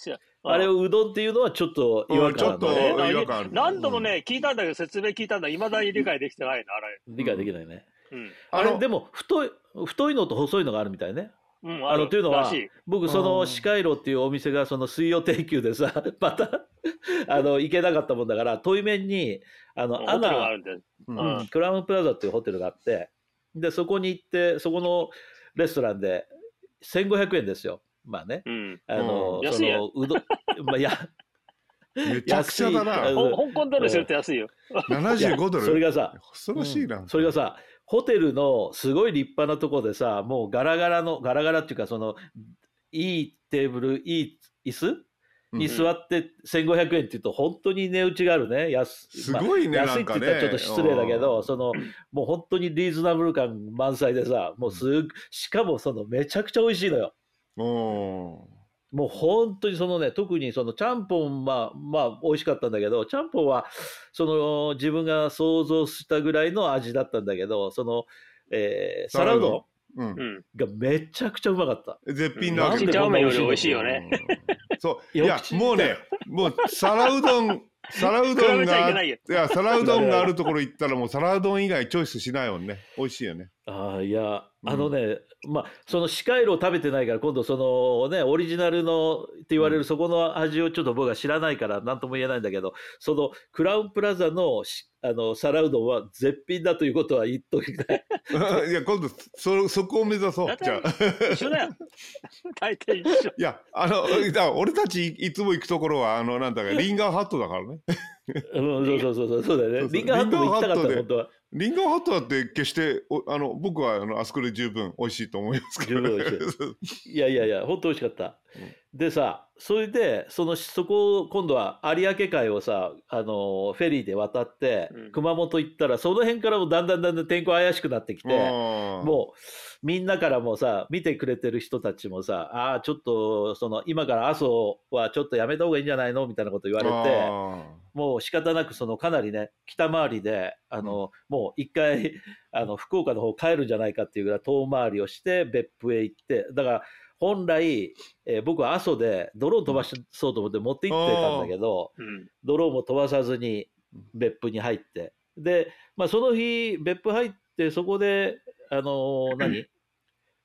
Speaker 1: あれをうどんっていうのはちょっと違和感なんだ
Speaker 2: うんちょっと
Speaker 1: ね。
Speaker 2: 違和感ある
Speaker 3: 何度もね、聞いたんだけど、説明聞いたんだいまだに理解できてないの、あれ。
Speaker 1: 理解できないね。
Speaker 3: うん。
Speaker 1: あれでも太い太いのと細いのがあるみたいね。
Speaker 3: うん、
Speaker 1: あのというのは僕その四回路っていうお店がその水曜定休でさ またあの行けなかったもんだから遠い面にあのアナ。
Speaker 2: うん
Speaker 1: クラウンプラザっていうホテルがあってでそこに行ってそこのレストランで1500円ですよまあね
Speaker 3: うん。
Speaker 1: あの、
Speaker 3: うん安い
Speaker 1: そのうど まあや
Speaker 2: めちゃくちゃだ
Speaker 1: 安
Speaker 2: な。
Speaker 3: 香港ドルするって安いよ。
Speaker 2: 75ドル。
Speaker 1: それがさ
Speaker 2: 恐ろしいな。
Speaker 1: うんそれがさホテルのすごい立派なとこでさもうガラガラのガラガラっていうかそのいいテーブルいい椅子？に座って1500円っていうと本当に値打ちがあるね。安
Speaker 2: すごいね
Speaker 1: まあ安いって言ったらちょっと失礼だけど、
Speaker 2: うん。
Speaker 1: そのもう本当にリーズナブル感満載でさもうすぐしかもそのめちゃくちゃ美味しいのよ。
Speaker 2: お
Speaker 1: もう本当にそのね特にそのちゃんぽんまあまあ美味しかったんだけどちゃんぽんはその自分が想像したぐらいの味だったんだけどその、えー、皿う
Speaker 2: ん
Speaker 3: うん。
Speaker 1: んがめちゃくちゃうまかった。
Speaker 2: 絶品なわけ
Speaker 1: でこんな美味しいの
Speaker 3: 美味しいよね。
Speaker 2: うんそう。いやもうね、もう皿うどん、皿うどんが、い
Speaker 3: いよ。
Speaker 2: や、皿うどんがあるところ行ったらもう皿うどん以外チョイスしないもんね。美味しいよね。
Speaker 1: ああいや
Speaker 2: うん
Speaker 1: あのね、まあその四回路を食べてないから今度そのねオリジナルのって言われるそこの味をちょっと僕は知らないから何とも言えないんだけどそのクラウンプラザのしあの皿うどんは絶品だということは言っときたい。
Speaker 2: いや、今度、そ、そこを目指そうじゃあ。
Speaker 3: 一緒だよ。大体一緒。
Speaker 2: いや、あの、俺たちいつも行くところは、あの、なんだか、リンガーハットだからね。
Speaker 1: うん、そうそうそうそうそうだよね。リンガーハットも行きたかった本当は。
Speaker 2: リンガーハットだって決して、おあの、僕は、あの、あそこで十分美味しいと思いますけど、
Speaker 1: 十分美味い。やいやいや本当美味しかった。でさそれでそのそこを今度は有明海をさあのフェリーで渡って、
Speaker 3: うん。
Speaker 1: 熊本行ったらその辺からもだんだんだんだん天候怪しくなってきて。
Speaker 2: も
Speaker 1: もうみんなからもさ見てくれてる人たちもさああちょっとその今から阿蘇はちょっとやめた方がいいんじゃないのみたいなこと言われてもう仕方なくそのかなりね北回りであの、もう一回あの福岡の方帰るんじゃないかっていうぐらい遠回りをして別府へ行ってだから本来、えー僕は阿蘇でドローン飛ばそうと思って持って行ってたんだけど、
Speaker 3: うん。
Speaker 1: ドローンも飛ばさずに別府に入って。で、まあ、その日別府入ってそこであのー 何？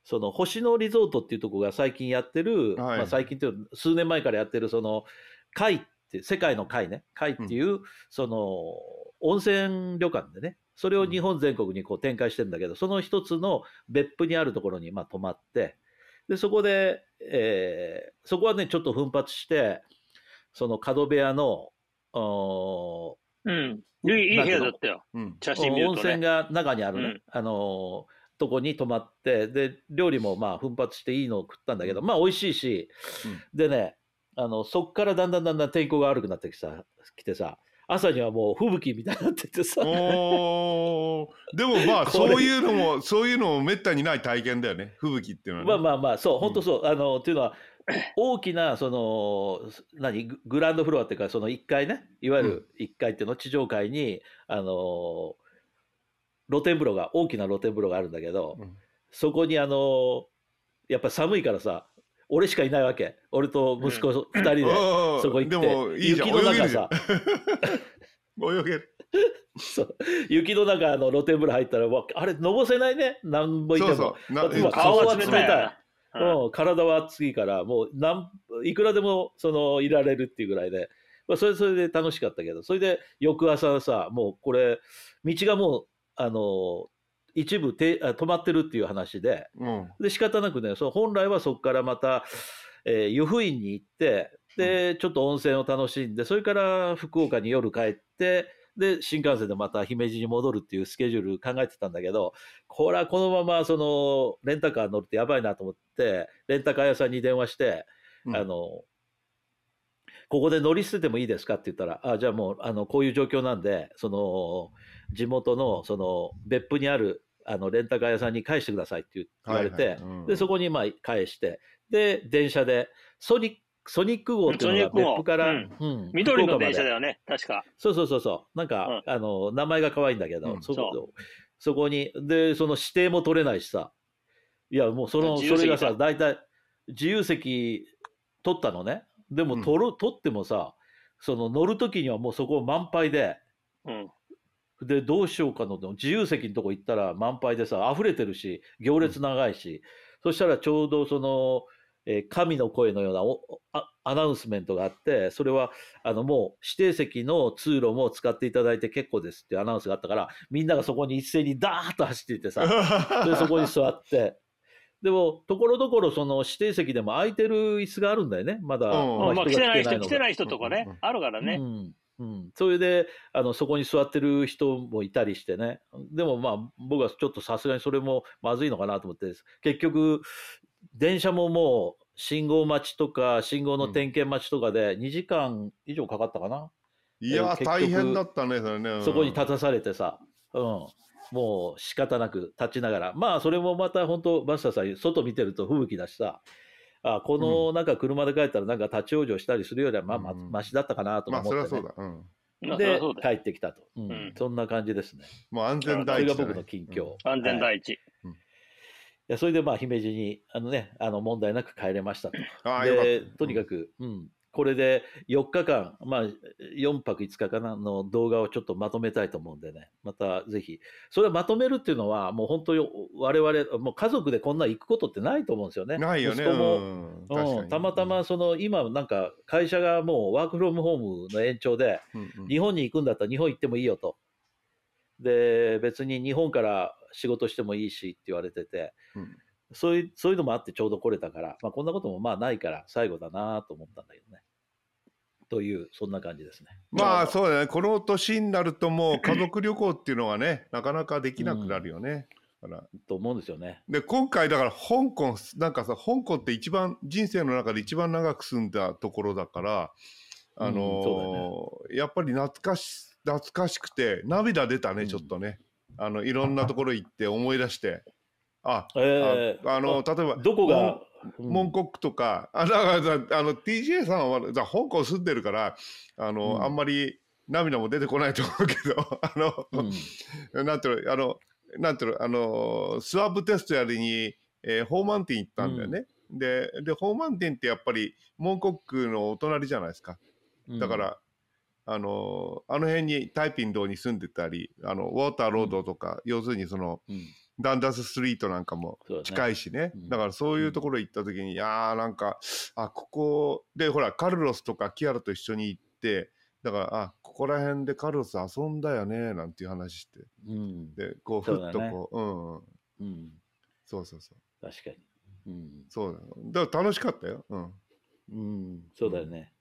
Speaker 1: その星野リゾートっていうところが最近やってる、
Speaker 2: はい。
Speaker 1: まあ、最近っていう数年前からやってるその海って世界の海ね。海っていう、その温泉旅館でね。それを日本全国にこう展開してるんだけど、その一つの別府にあるところにまあ泊まってでそこで、えーそこはねちょっと奮発してその角部屋のお
Speaker 3: うん。いいいい部屋だったよ。
Speaker 2: うん。
Speaker 3: 写真見る
Speaker 1: 温
Speaker 3: とね。
Speaker 1: 泉が中にあるね、
Speaker 3: うん
Speaker 1: あのーとこに泊まってで料理もまあ奮発していいのを食ったんだけど、まあ美味しいし、でねあのそっからだんだんだんだん天候が悪くなってきさきてさ朝にはもう吹雪みたいになっててさ。
Speaker 2: でもまあ そういうのもそういうのもめったにない体験だよね。吹雪っていうのは、ね、
Speaker 1: まあまあまあそう本当そう、あのっていうのは 大きなその何ググランドフロアっていうかその1階ね。いわゆる1階っていうの地上階にあの露天風呂が大きな露天風呂があるんだけど、
Speaker 2: うん。
Speaker 1: そこにあのやっぱ寒いからさ俺しかいないわけ。俺と息子2人で、そこ行って。
Speaker 2: でもいい
Speaker 1: 雪の中さ。
Speaker 2: 泳げる
Speaker 1: そう。雪の中の露天風呂入ったらわあれのぼせないね。何ぼいても。
Speaker 2: そうそう。
Speaker 3: 顔は冷たい。うん。
Speaker 1: うん、体は熱いからもうなんいくらでもそのいられるっていうぐらいで。まあ、それそれで楽しかったけど、それで翌朝さ、もうこれ、道がもう、あの、一部てあ止まってるっていう話で、
Speaker 2: うん。
Speaker 1: で、仕方なくね、そう本来はそこからまた、えー湯布院に行って、で、ちょっと温泉を楽しんで、それから福岡に夜帰って、で、新幹線でまた姫路に戻るっていうスケジュール考えてたんだけど、これはこのまま、その、レンタカー乗るってやばいなと思って、レンタカー屋さんに電話して、
Speaker 2: うん。
Speaker 1: あの、ここで乗り捨ててもいいですかって言ったら、あ、じゃあもう、あの、こういう状況なんで、その、地元の、その、別府にある、あの、レンタカー屋さんに返してくださいって言言われて、
Speaker 2: はいはいうん
Speaker 1: で、そこにまあ返して、で、電車で、ソニック、ソニック号っていうのが別府から、
Speaker 3: うん
Speaker 1: うん
Speaker 3: 緑の電車だよね、確か。
Speaker 1: そうそうそうそう。なんか、あの、名前が可愛いんだけど、
Speaker 2: うん
Speaker 1: そ
Speaker 3: そ
Speaker 1: こ、そこに、で、その指定も取れないしさ。いや、もうその、それがさ、
Speaker 3: だ
Speaker 1: 大体、自由席取ったのね。でも、
Speaker 2: うん
Speaker 1: 取る、取ってもさ、その乗るときにはもうそこ満杯で、
Speaker 3: うん。
Speaker 1: で、どうしようかの、自由席のとこ行ったら満杯でさ、溢れてるし、行列長いし、そしたらちょうどその、えー神の声のようなおあアナウンスメントがあって、それは、あの、もう指定席の通路も使っていただいて結構ですっていうアナウンスがあったから、みんながそこに一斉にダーッと走っていってさ、で、そこに座って、でも、ところどころその指定席でも空いてる椅子があるんだよね、まだ。
Speaker 2: うん。
Speaker 3: まあ、来てない人、来てない人とかね
Speaker 2: うんうん、
Speaker 3: あるからね。
Speaker 1: うんうん、それであのそこに座ってる人もいたりしてね。でもまあ僕はちょっとさすがにそれもまずいのかなと思って。結局電車ももう信号待ちとか信号の点検待ちとかで2時間以上かかったかな、
Speaker 2: いや
Speaker 1: 結局
Speaker 2: 大変だったねそれね、うん。
Speaker 1: そこに立たされてさ、うん、もう仕方なく立ちながら。まあそれもまた本当バスターさん外見てると吹雪だしさあこのなんか車で帰ったらなんか立ち往生したりするよりはまあま
Speaker 2: うん。
Speaker 1: マシだったかなと思って、ね。
Speaker 2: あそれはそうだ、うん、
Speaker 3: まあそりゃ
Speaker 1: で帰ってきたと、うん。
Speaker 3: うん。
Speaker 1: そんな感じですね。
Speaker 2: もう安全
Speaker 1: そ
Speaker 2: 第一だ、ね、
Speaker 1: れが僕の近況。
Speaker 3: 安全
Speaker 1: はい。い
Speaker 3: 第一。
Speaker 1: やそれでまあ姫路にあの、ね、あの問題なく帰れましたと。
Speaker 2: ああよか
Speaker 1: で
Speaker 2: った。
Speaker 1: とにかく、うん、これで4日間、まあ、4泊5日かなの動画をちょっとまとめたいと思うんでね、またぜひ、それをまとめるっていうのは、もう本当に我々、もう家族でこんな行くことってないと思うんですよね。
Speaker 2: ないよね。
Speaker 1: 息子も。
Speaker 2: うん。
Speaker 1: たまたまその今なんか会社がもうワークフロムホームの延長で
Speaker 2: うんうん。
Speaker 1: 日本に行くんだったら日本行ってもいいよと。で別に日本から仕事してもいいしって言われてて。
Speaker 2: うん。
Speaker 1: そういうそういうのもあってちょうど来れたから、まあ、こんなこともまあないから最後だなと思ったんだけどね。というそんな感じですね。
Speaker 2: まあそうだね。この年になるともう家族旅行っていうのはねなかなかできなくなるよね、だから
Speaker 1: と思うんですよね。
Speaker 2: で今回だから香港なんかさ香港って一番人生の中で一番長く住んだところだからあのー
Speaker 1: うんそ
Speaker 2: やっぱり懐かし懐かしくて涙出たね、
Speaker 1: うん。
Speaker 2: ちょっとね。あのいろんなところ行って思い出して。あ、
Speaker 1: えー
Speaker 2: ああの例えば
Speaker 1: どこが、うん
Speaker 2: モンコックとか、あだからの TJ さんはさ香港住んでるからあの、
Speaker 1: うん。
Speaker 2: あんまり涙も出てこないと思うけど あの、
Speaker 1: うん。
Speaker 2: なんていうのあのなんていうのあのスワブテストやりに、えーホーマンティン行ったんだよね。ででホーマンティンってやっぱりモンコックのお隣じゃないですか。だから、あのあの辺にタイピンドに住んでたりあのウォーターロードとか、要するにその
Speaker 1: うん、
Speaker 2: ダンダスストリートなんかも近いしね。
Speaker 1: うん。
Speaker 2: だからそういうところ行った時に、いやーなんかあここでほらカルロスとかキアラと一緒に行ってだからあここら辺でカルロス遊んだよねなんていう話して。
Speaker 1: うん。
Speaker 2: でこうふっとこううんうん。
Speaker 1: うん、
Speaker 2: そうそうそう。
Speaker 1: 確かに。うん。
Speaker 2: そうだよ。だから楽しかったよ。うん。
Speaker 1: うん、そうだよね。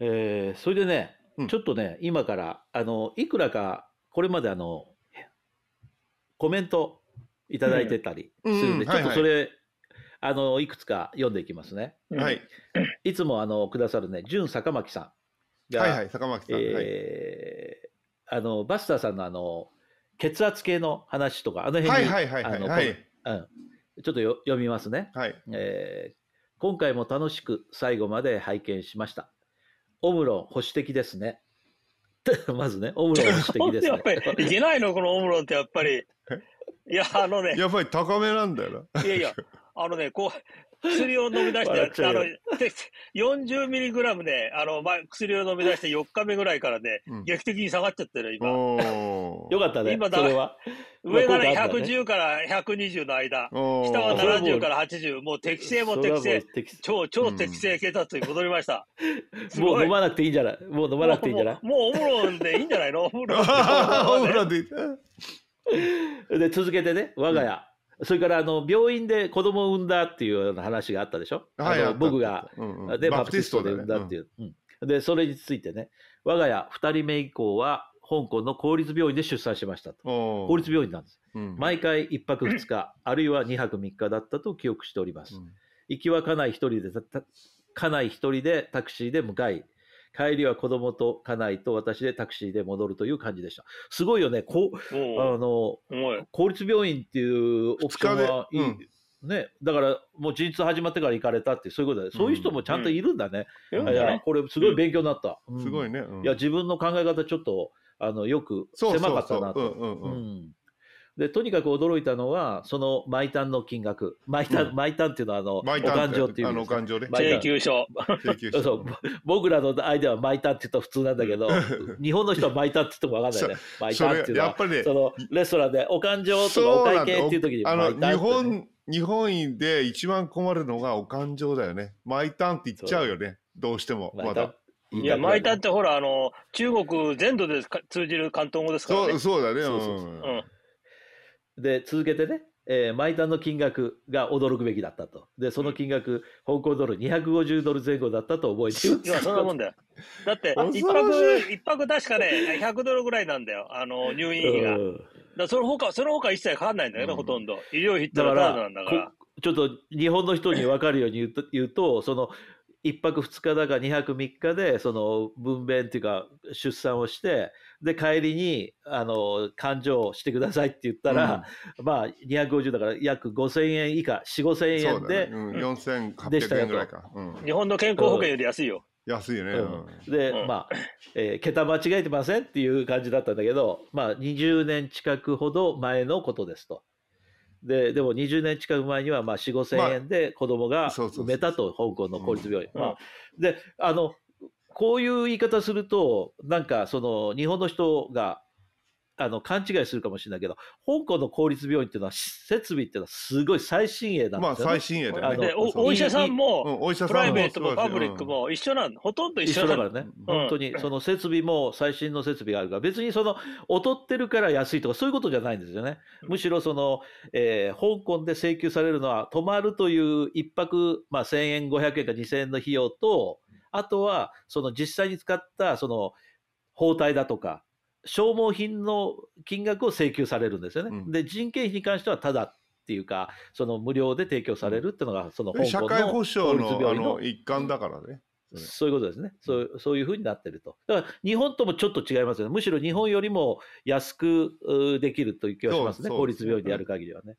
Speaker 1: えーそれでね、
Speaker 2: うん。
Speaker 1: ちょっとね、今から、あの、いくらか、これまであの、コメントいただいてたりするんで、
Speaker 2: うん。
Speaker 1: ちょっと
Speaker 2: はいはい。
Speaker 1: それ、あの、いくつか読んでいきますね。
Speaker 2: はい。
Speaker 1: いつもあの、くださるね、純坂巻さんが、
Speaker 2: はいはい坂巻さん、はい。
Speaker 1: えーあの、バスターさんのあの、血圧計の話とか、あの辺に、
Speaker 2: はいはいはいはい。
Speaker 1: あの
Speaker 2: はい。
Speaker 1: うん、ちょっとよ読みますね。
Speaker 2: はい。
Speaker 1: えー今回も楽しく最後まで拝見しました。オムロン保守的ですね。まずね、オムロン保守的です
Speaker 3: やっぱりい
Speaker 1: ね。
Speaker 3: けないの、このオムロンってやっぱり。いや、あのね、
Speaker 2: やっぱり高めなんだよ
Speaker 3: いやいや、あのね、こう、薬を飲み出して、あの、て40ミリグラムで、あの、ま、薬を飲み出して4日目ぐらいからね、
Speaker 2: うん。
Speaker 3: 劇的に下がっちゃってる、今。
Speaker 1: よかったね
Speaker 3: 今、だ
Speaker 1: それは。
Speaker 3: 上がね、
Speaker 1: まあこういうのあ
Speaker 3: 110から120の間。下は
Speaker 1: それはもう
Speaker 3: 70から80。もう適正も適正。超、超適正血圧に戻りました。
Speaker 1: もう飲まなくていいんじゃない？もう飲まなくていいんじゃない？
Speaker 3: もう、もうお風呂でいいんじゃない？のお風呂
Speaker 2: お風呂で。
Speaker 1: で続けてね我が家、それからあの病院で子供を産んだっていうような話があったでしょ、あの
Speaker 2: はいあった。
Speaker 1: 僕が、
Speaker 2: うんうん。
Speaker 1: で
Speaker 2: バプテ
Speaker 1: バプテストで産んだっていう、うん。でそれについてね我が家2人目以降は香港の公立病院で出産しましたと。公立病院なんです。
Speaker 2: うん。
Speaker 1: 毎回1泊2日 あるいは2泊3日だったと記憶しております、
Speaker 2: うん。
Speaker 1: 行きは家内一人で家内一人でタクシーで向かい帰りは子供と家内と私でタクシーで戻るという感じでした。すごいよね。こあの公立病院っていうオプションはいい、
Speaker 2: 二日
Speaker 1: ね、だからもう陣痛始まってから行かれたってそういうことだね、そういう人もちゃんといるんだね、いや
Speaker 3: いるん。い
Speaker 1: これすごい勉強になった、うん。
Speaker 2: すごいね。うん。
Speaker 1: いや自分の考え方ちょっとあのよく狭かったなとでとにかく驚いたのはその毎単の金額毎単、
Speaker 2: うん
Speaker 1: 毎単っていうのはあの
Speaker 2: 毎単
Speaker 1: お勘定っていう
Speaker 2: あのお勘定ね。
Speaker 3: 請求書。
Speaker 2: 請求書
Speaker 1: そう僕らの間は毎単って言うと普通なんだけど 日本の人は毎単って言っても分かんないね毎単っていうのは
Speaker 2: やっぱりね
Speaker 1: そのレストランでお勘定とかお会計っていう時に
Speaker 2: あの
Speaker 1: 毎単ってね
Speaker 2: 日本日本で一番困るのがお勘定だよね。毎単って言っちゃうよね。どうしてもまだ。
Speaker 3: いや、毎単
Speaker 1: 単
Speaker 3: ってほら、あの、中国全土でか通じる広東語ですからね
Speaker 2: そう。そうだね。
Speaker 1: そうそうそう
Speaker 2: うん
Speaker 3: うん。
Speaker 1: で続けてね、えー、毎単の金額が驚くべきだったとでその金額香港ドル250ドル前後だったと覚えている
Speaker 3: 今そんなもんだよ。だって、一泊、一泊確かね、100ドルぐらいなんだよ。あの、入院費が。だその他、その他一切かかんないんだよね、
Speaker 2: うん
Speaker 3: ほとんど。医療費っての
Speaker 1: だから
Speaker 3: はなんだから
Speaker 1: こ。ちょっと日本の人に分かるように言うと言うとその1泊2日だか2泊3日でその分娩っていうか出産をしてで帰りにあの勘定してくださいって言ったら、まあ250だから約5000円以下4 5千
Speaker 2: そうだ
Speaker 1: 円で
Speaker 2: ね。うん
Speaker 1: でしたよ
Speaker 2: 4800円ぐらいか。うん
Speaker 3: 日本の健康保険より安いよ。
Speaker 2: 安いよね。
Speaker 1: うん
Speaker 2: うん
Speaker 1: で、
Speaker 3: うん
Speaker 1: まあ、えー桁間違えてませんっていう感じだったんだけど、まあ、20年近くほど前のことですと。ででも20年近く前にはまあ4 5千円で子供が
Speaker 2: そうそうそう
Speaker 1: 産めたと、香港の公立病院。
Speaker 3: うん。
Speaker 1: まあ、であのこういう言い方するとなんかその日本の人があの勘違いするかもしれないけど香港の公立病院っていうのは設備っていうのはすごい最新鋭なん
Speaker 2: まあ
Speaker 1: ですよ、ね。
Speaker 2: 最新鋭だよね。
Speaker 3: で、おお医者さん
Speaker 2: う
Speaker 3: も、
Speaker 2: んお医者
Speaker 3: プ
Speaker 2: さんも
Speaker 3: ライベートもパブリックも一緒なんほとんど一
Speaker 1: 一
Speaker 3: 緒なん
Speaker 1: 緒だからね、本当にその設備も最新の設備があるから、別にその劣ってるから安いとか、そういうことじゃないんですよね。むしろその、えー香港で請求されるのは、泊まるという一泊、まあ、1000円、500円か2000円の費用と、あとはその実際に使ったその包帯だとか、消耗品の金額を請求されるんですよね。
Speaker 2: うん
Speaker 1: で、人件費に関してはただっていうか、その無料で提供されるっていうのが、その香
Speaker 2: 社会保障のあ
Speaker 1: 病院の
Speaker 2: の一環だからね。
Speaker 1: そういうことですね。そうそういうふうになってると。だから日本ともちょっと違いますよね。むしろ日本よりも安くうできるという気がしますね。公立病院でやる限りはね。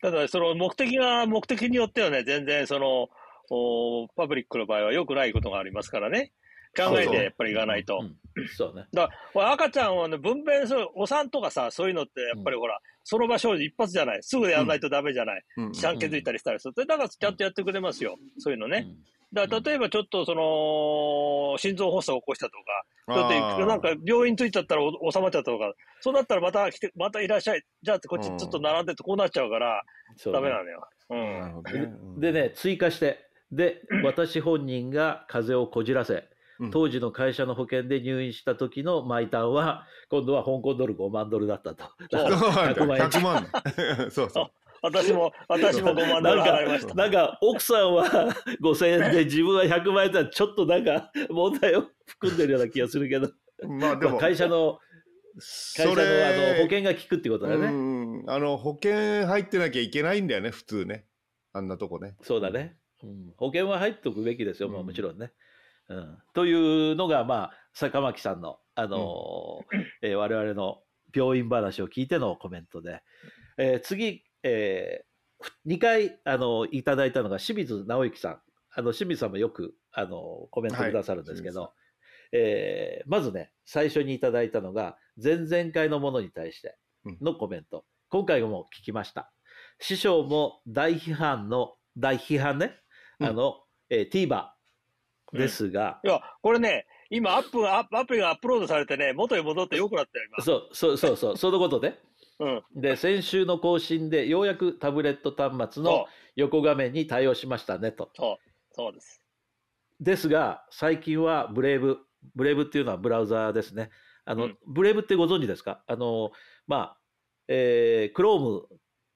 Speaker 3: ただ、その目的が、目的によってはね、全然その、おパブリックの場合は良くないことがありますからね。考えてやっぱりいかないと。
Speaker 1: うんそうね。
Speaker 3: だから赤ちゃんはね、分娩する、お産とかさ、そういうのって、やっぱりほら、その場所一発じゃない。すぐやらないとダメじゃない。
Speaker 2: うん
Speaker 3: ちゃん気づいたりしたりする。でだからちゃんとやってくれますよ。そういうのね。
Speaker 1: うん
Speaker 3: だから例えばちょっとその、心臓発作を起こしたとか、だって
Speaker 2: あー
Speaker 3: なんか病院着いちゃったらお収まっちゃったとか、そうなったらまた来て、またいらっしゃい。じゃあこっちちょっと並んでってこうなっちゃうから、
Speaker 1: そうね
Speaker 3: ダメなのよ。う。
Speaker 2: なんねうん
Speaker 1: でね、追加して、で、私本人が風邪をこじらせ、
Speaker 2: うん
Speaker 1: 当時の会社の保険で入院した時の毎単は、今度は香港ドル5万ドルだったと。
Speaker 3: そ う
Speaker 1: だから
Speaker 2: そうなんだ
Speaker 1: 100万円
Speaker 2: 100万だ そうそう。
Speaker 3: 私も、私も5万ドル払いました。
Speaker 1: なんか奥さんは5000円で自分は100万円だったらちょっとなんか問題を含んでるような気がするけど、
Speaker 2: まあでも、
Speaker 1: 会社の会社の
Speaker 2: そ
Speaker 1: あの
Speaker 2: れ
Speaker 1: 保険が効くってことだよね。
Speaker 2: うんあの保険入ってなきゃいけないんだよね、普通ね。あんなとこね。
Speaker 1: そうだね、うん。保険は入っておくべきですよ、まあ、
Speaker 2: うん
Speaker 1: もちろんね。うん、というのが、まあ、坂巻さんの、あのーえー我々の病院話を聞いてのコメントで、えー次、え2回、あのいただいたのが清水直之さん。あの清水さんもよく、あのコメントくださるんですけど、
Speaker 2: はい。
Speaker 1: えーまずね、最初にいただいたのが、前々回のものに対してのコメント。今回も聞きました。師匠も大批判の大批判ね、
Speaker 2: うん。
Speaker 1: あの、えー、TVer ですが、
Speaker 3: いや、これね、今アップ、アップアプリがアップロードされてね、元に戻ってよくなったよ、
Speaker 1: そうそうそうそう、そのことで、
Speaker 3: 今。うん。
Speaker 1: で、先週の更新で、ようやくタブレット端末の横画面に対応しましたねと。
Speaker 3: そう、そうです。
Speaker 1: ですが、最近はブレイブ、ブレイブっていうのはブラウザーですね。あの、
Speaker 3: うん
Speaker 1: ブレイブってご存知ですか？あの、まあ、えー、Chrome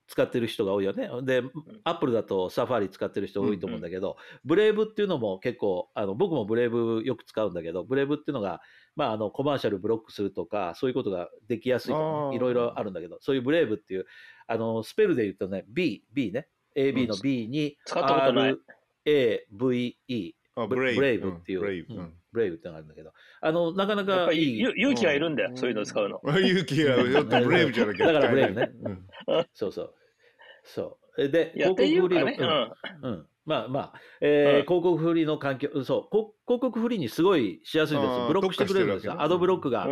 Speaker 1: 使ってる人が多いよね。で、アップルだとサファリ使ってる人多いと思うんだけど、ブレイブっていうのも結構、あの僕もブレイブよく使うんだけど、ブレイブっていうのが、まあ、あのコマーシャルブロックするとか、そういうことができやすいとかいろいろあるんだけど、そういうブレイブっていう、あのスペルで言うとね、B、B ね、AB の B に、
Speaker 3: 使ったことない。
Speaker 1: RAVE、
Speaker 2: あ
Speaker 1: ブレイ
Speaker 2: ブレイブ
Speaker 1: ブっていう、
Speaker 2: ブレイブ
Speaker 1: うん。ブレイブってのがあるんだけど、あの、なかなかいい。
Speaker 3: 勇気がいるんだよ、そういうのを使うの。
Speaker 2: 勇気がブレイブじゃなきゃ
Speaker 1: だからブレイブね。
Speaker 2: うん。
Speaker 1: そうそう。そう。で、
Speaker 3: いや、っていうかね、
Speaker 1: フリーの
Speaker 3: うん。
Speaker 1: うん。まあまあ、えー
Speaker 3: うん
Speaker 1: 広告フリーの環境、そう、こ広告フリーにすごいしやすいんですよ。ブロックしてくれるんですよ。アドブロックが。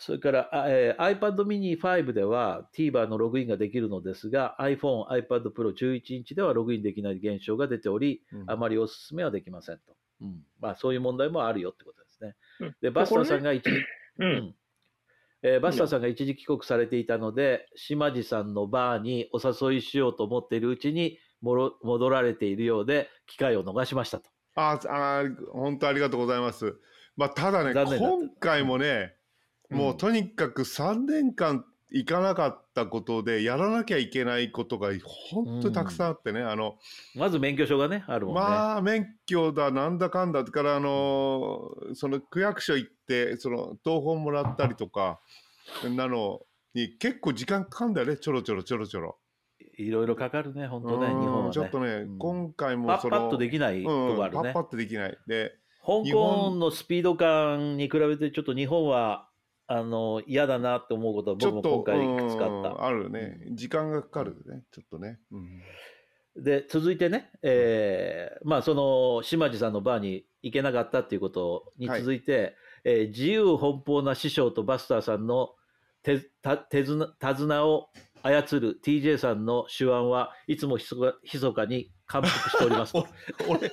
Speaker 1: それから、あえー iPad mini 5では TVer のログインができるのですが、iPhone、iPad Pro 11インチではログインできない現象が出ており、
Speaker 2: うん
Speaker 1: あまりお勧めはできませんと。うんまあ、そういう問題もあるよってことですね。
Speaker 3: うん
Speaker 1: で、バスターさんが一時、
Speaker 3: う。
Speaker 1: うんんえーバスターさんが一時帰国されていたので、島地さんのバーにお誘いしようと思っているうちにもろ戻られているようで、機会を逃しましたと。
Speaker 2: ああ本当ありがとうございます。まあただね今回もね、も
Speaker 1: う
Speaker 2: うんとにかく3年間行かなかったことでやらなきゃいけないことが本当にたくさんあってね、あの
Speaker 1: まず免許証がね、あるもんね。
Speaker 2: まあ免許だなんだかんだからあのその区役所行ってその東本もらったりとかなのに結構時間かかるんだよねちょろちょろちょろちょろ。
Speaker 1: いろいろかかるね、本当ね、日
Speaker 2: うん
Speaker 1: 本はね。
Speaker 2: ちょっとね、
Speaker 1: うん
Speaker 2: 今回もその
Speaker 1: パッパッとできないと
Speaker 2: うん
Speaker 1: こあるね。
Speaker 2: パッパッとできないで
Speaker 1: 香港のスピード感に比べて、ちょっと日本はあの嫌だなって思うことは、僕も今回いくつかあった。
Speaker 2: うんあるね。時間がかかるねちょっとね、うん。
Speaker 1: で続いてね、えーまあ、その島地さんのバーに行けなかったっていうことに続いて、えー自由奔放な師匠とバスターさんの手た手綱手綱を操る TJ さんの手腕はいつもひそか密かに感服しておりますと。
Speaker 2: 俺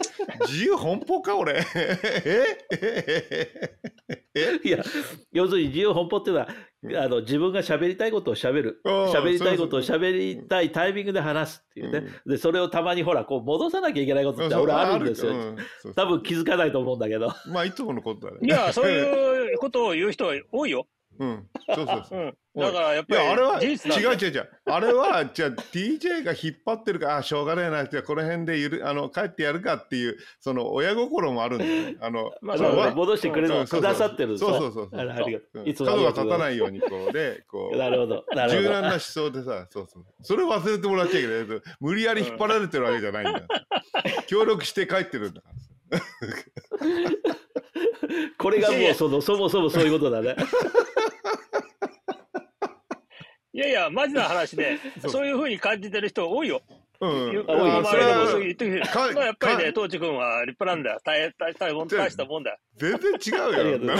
Speaker 2: 自由奔放か俺？え え
Speaker 1: いや要するに自由奔放っていうのはあの自分が喋りたいことを喋る。
Speaker 2: うん
Speaker 1: 喋りたいことを喋りたいタイミングで話すっていうね、
Speaker 2: う
Speaker 1: でそれをたまにほらこう戻さなきゃいけないことって俺あるんですよ、
Speaker 2: うんそう。
Speaker 1: 多分気づかないと思うんだけど。
Speaker 2: まあいつものことだね。
Speaker 3: いや、そういう ことを言う人は多いよ。
Speaker 2: うん。そうそう
Speaker 3: う
Speaker 2: そう、
Speaker 3: ん。だからやっぱり、
Speaker 2: あれは違う違う違う。あれはじゃあ DJ が引っ張ってるからあしょうがないなじゃあこの辺でゆるあの帰ってやるかっていうその親心もあるんだよね。あの
Speaker 3: まあ
Speaker 1: 戻してくれるの
Speaker 2: そうそう
Speaker 1: くださってる
Speaker 2: そうそうそうそう。
Speaker 1: ありがとう。
Speaker 2: う。ん。角が立たないようにこうでこう。
Speaker 1: なるほど。なるほど。
Speaker 2: 柔軟な思想でさ、そうそう。それ忘れてもらっちゃいけない。無理やり引っ張られてるわけじゃないんだ。協力して帰ってるんだから。
Speaker 1: これがもうそのそもそもそういうことだね。
Speaker 3: いやいや、マジな話で、
Speaker 2: そう
Speaker 3: いうふうに感じてる人多いよ。
Speaker 2: うん。
Speaker 3: 言う
Speaker 1: 多い
Speaker 3: まあ
Speaker 2: それは
Speaker 3: そう言ってくれる
Speaker 2: か
Speaker 3: まあやっぱりね、
Speaker 2: か
Speaker 3: トーチ君は立派なんだよ。大大大大大したもんだよ。
Speaker 2: 全然違うよ。
Speaker 1: ありがとうござい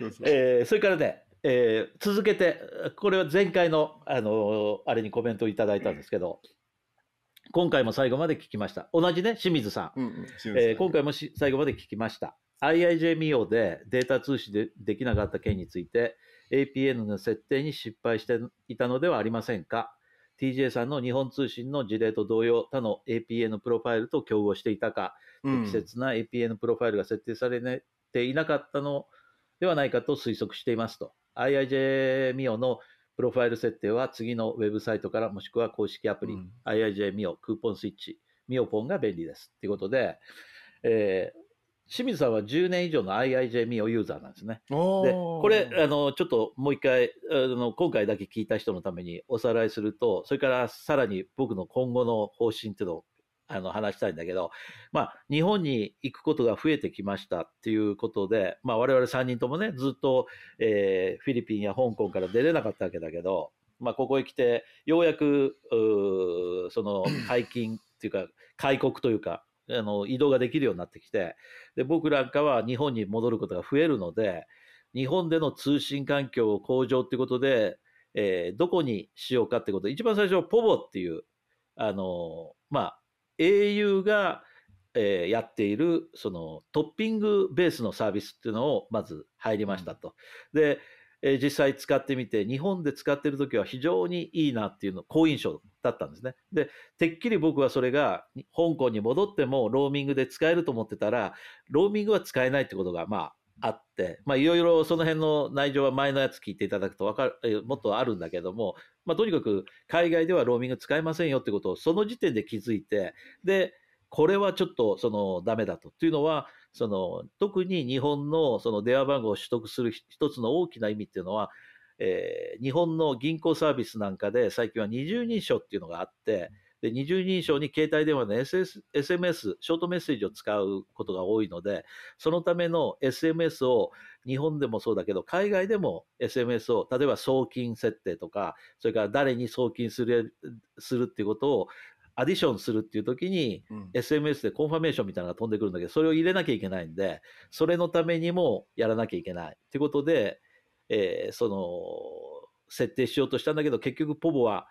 Speaker 2: そうそう
Speaker 1: えーそれからね、えー続けて、これは前回の、あのーあれにコメントをいただいたんですけど、今回も最後まで聞きました。同じね、清水さん。
Speaker 2: うんうん
Speaker 1: えー今回もし最後まで聞きました。IIJ ミオでデータ通信でできなかった件について APN の設定に失敗していたのではありませんか ?TJ さんの日本通信の事例と同様他の APN プロファイルと競合していたか、
Speaker 2: うん
Speaker 1: 適切な APN プロファイルが設定されていなかったのではないかと推測していますと。IIJ ミオのプロファイル設定は次のウェブサイトからもしくは公式アプリ、
Speaker 2: うん
Speaker 1: IIJ ミオクーポンスイッチ、ミオポンが便利です。ということで、えー清水さんは10年以上の IIJ ミオユーザーなんですね。で、これ、あの、ちょっともう一回、あの、今回だけ聞いた人のためにおさらいすると、それからさらに僕の今後の方針っていうのを、あの、話したいんだけど、まあ、日本に行くことが増えてきましたっていうことで、まあ、我々3人ともね、ずっと、えーフィリピンや香港から出れなかったわけだけど、まあ、ここへ来て、ようやく、その、解禁っていうか、開国というか、あの移動ができるようになってきてで僕なんかは日本に戻ることが増えるので日本での通信環境向上ということで、えーどこにしようかってこと、一番最初、はポボっていう、あのまあ、au が、えーやっているそのトッピングベースのサービスっていうのをまず入りましたと。で、えー実際使ってみて、日本で使ってる時は非常にいいなっていうの、好印象だったんですね。で、てっきり僕はそれが香港に戻ってもローミングで使えると思ってたら、ローミングは使えないってことがまああって、まあいろいろその辺の内情は前のやつ聞いていただくとわかる、もっとあるんだけども、まあとにかく海外ではローミング使えませんよってことをその時点で気づいて、で、これはちょっとそのダメだと。っていうのは、その特に日本のその電話番号を取得する一つの大きな意味っていうのは、えー日本の銀行サービスなんかで最近は二重認証っていうのがあって、で二重認証に携帯電話の SS SMS、ショートメッセージを使うことが多いので、そのための SMS を日本でもそうだけど、海外でも SMS を、例えば送金設定とか、それから誰に送金するするっていうことをアディションするっていう時に、
Speaker 2: うん
Speaker 1: SMS でコンファメーションみたいなのが飛んでくるんだけど、それを入れなきゃいけないんで、それのためにもやらなきゃいけない。ってことで、えーその、設定しようとしたんだけど、結局ポボは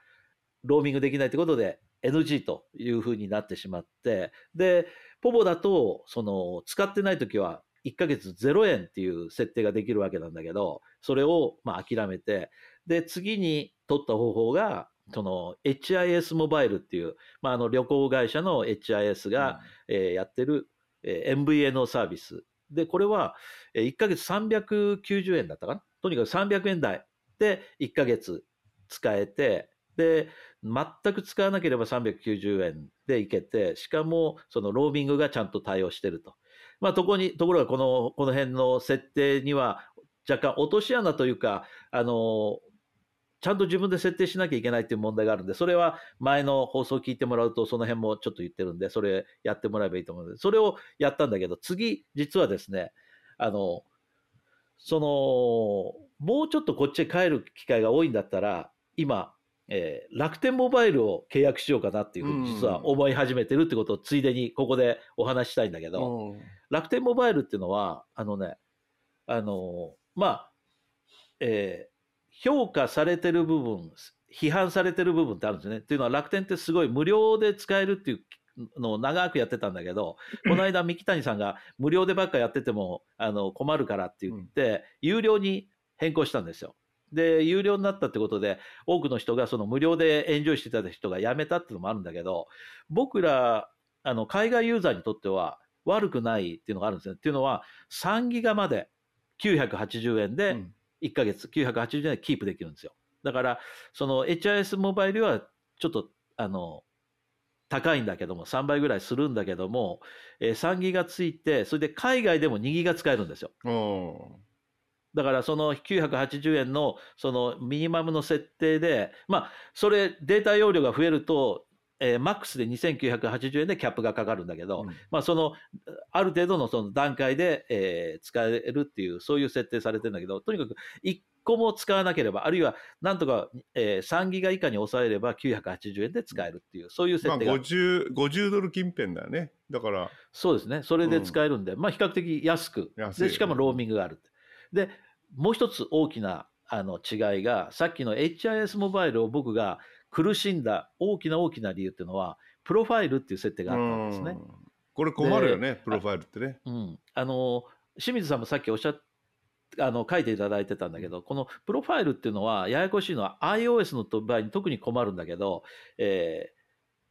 Speaker 1: ローミングできないってことで NG というふうになってしまって、で、ポボだと、その、使ってない時は1ヶ月0円っていう設定ができるわけなんだけど、それをまあ諦めて、で、次に取った方法が、その HIS モバイルっていう、まあ、あの旅行会社の HIS が、えーやってる、えー MVNO サービス。で、これは、えー1ヶ月390円だったかな？とにかく300円台で1ヶ月使えて、で、全く使わなければ390円でいけて、しかも、そのローミングがちゃんと対応してると。まあ、とこに、ところがこの、この辺の設定には、若干落とし穴というか、あの、ちゃんと自分で設定しなきゃいけないっていう問題があるんで、それは前の放送を聞いてもらうと、その辺もちょっと言ってるんで、それやってもらえばいいと思うので、それをやったんだけど、次、実はですね、あの、その、もうちょっとこっちへ帰る機会が多いんだったら、今、えー楽天モバイルを契約しようかなっていうふうに実は思い始めてるってことをついでにここでお話ししたいんだけど、
Speaker 2: うん
Speaker 1: 楽天モバイルっていうのは、あのね、あの、まあ、えー評価されてる部分、批判されてる部分ってあるんですね。っていうのは楽天ってすごい無料で使えるっていうのを長くやってたんだけど、この間三木谷さんが無料でばっかやっててもあの困るからって言って、有料に変更したんですよ。で、有料になったってことで、多くの人がその無料でエンジョイしてた人が辞めたっていうのもあるんだけど、僕ら、あの、海外ユーザーにとっては悪くないっていうのがあるんですね。っていうのは、3ギガまで980円で
Speaker 2: うん
Speaker 1: 1ヶ月980円でキープできるんですよ。だから、その HIS モバイルはちょっと、あの、高いんだけども、3倍ぐらいするんだけども、えー3ギガついて、それで海外でも2ギガ使えるんですよ。
Speaker 2: うん
Speaker 1: だからその980円のそのミニマムの設定で、まあ、それデータ容量が増えると、えーマックスで2980円でキャップがかかるんだけど、
Speaker 2: うん。
Speaker 1: まあ、そのある程度のその段階で、えー使えるっていうそういう設定されてるんだけどとにかく1個も使わなければあるいはなんとか、えー3ギガ以下に抑えれば980円で使えるっていうそういう
Speaker 2: まあ
Speaker 1: 設定が、
Speaker 2: 50, 50ドル近辺だよね。だから。
Speaker 1: そうですね。それで使えるんで、まあ、比較的安く。でしかもローミングがあるでもう一つ大きなあの違いがさっきの HIS モバイルを僕が苦しんだ大きな大きな理由っていうのはプロファイルっていう設定があったんですね。
Speaker 2: うんこれ困るよねプロファイルってね
Speaker 1: うん、あの清水さんもさっきおっしゃっあの書いていただいてたんだけど、このプロファイルっていうのは、ややこしいのは iOS の場合に特に困るんだけど、え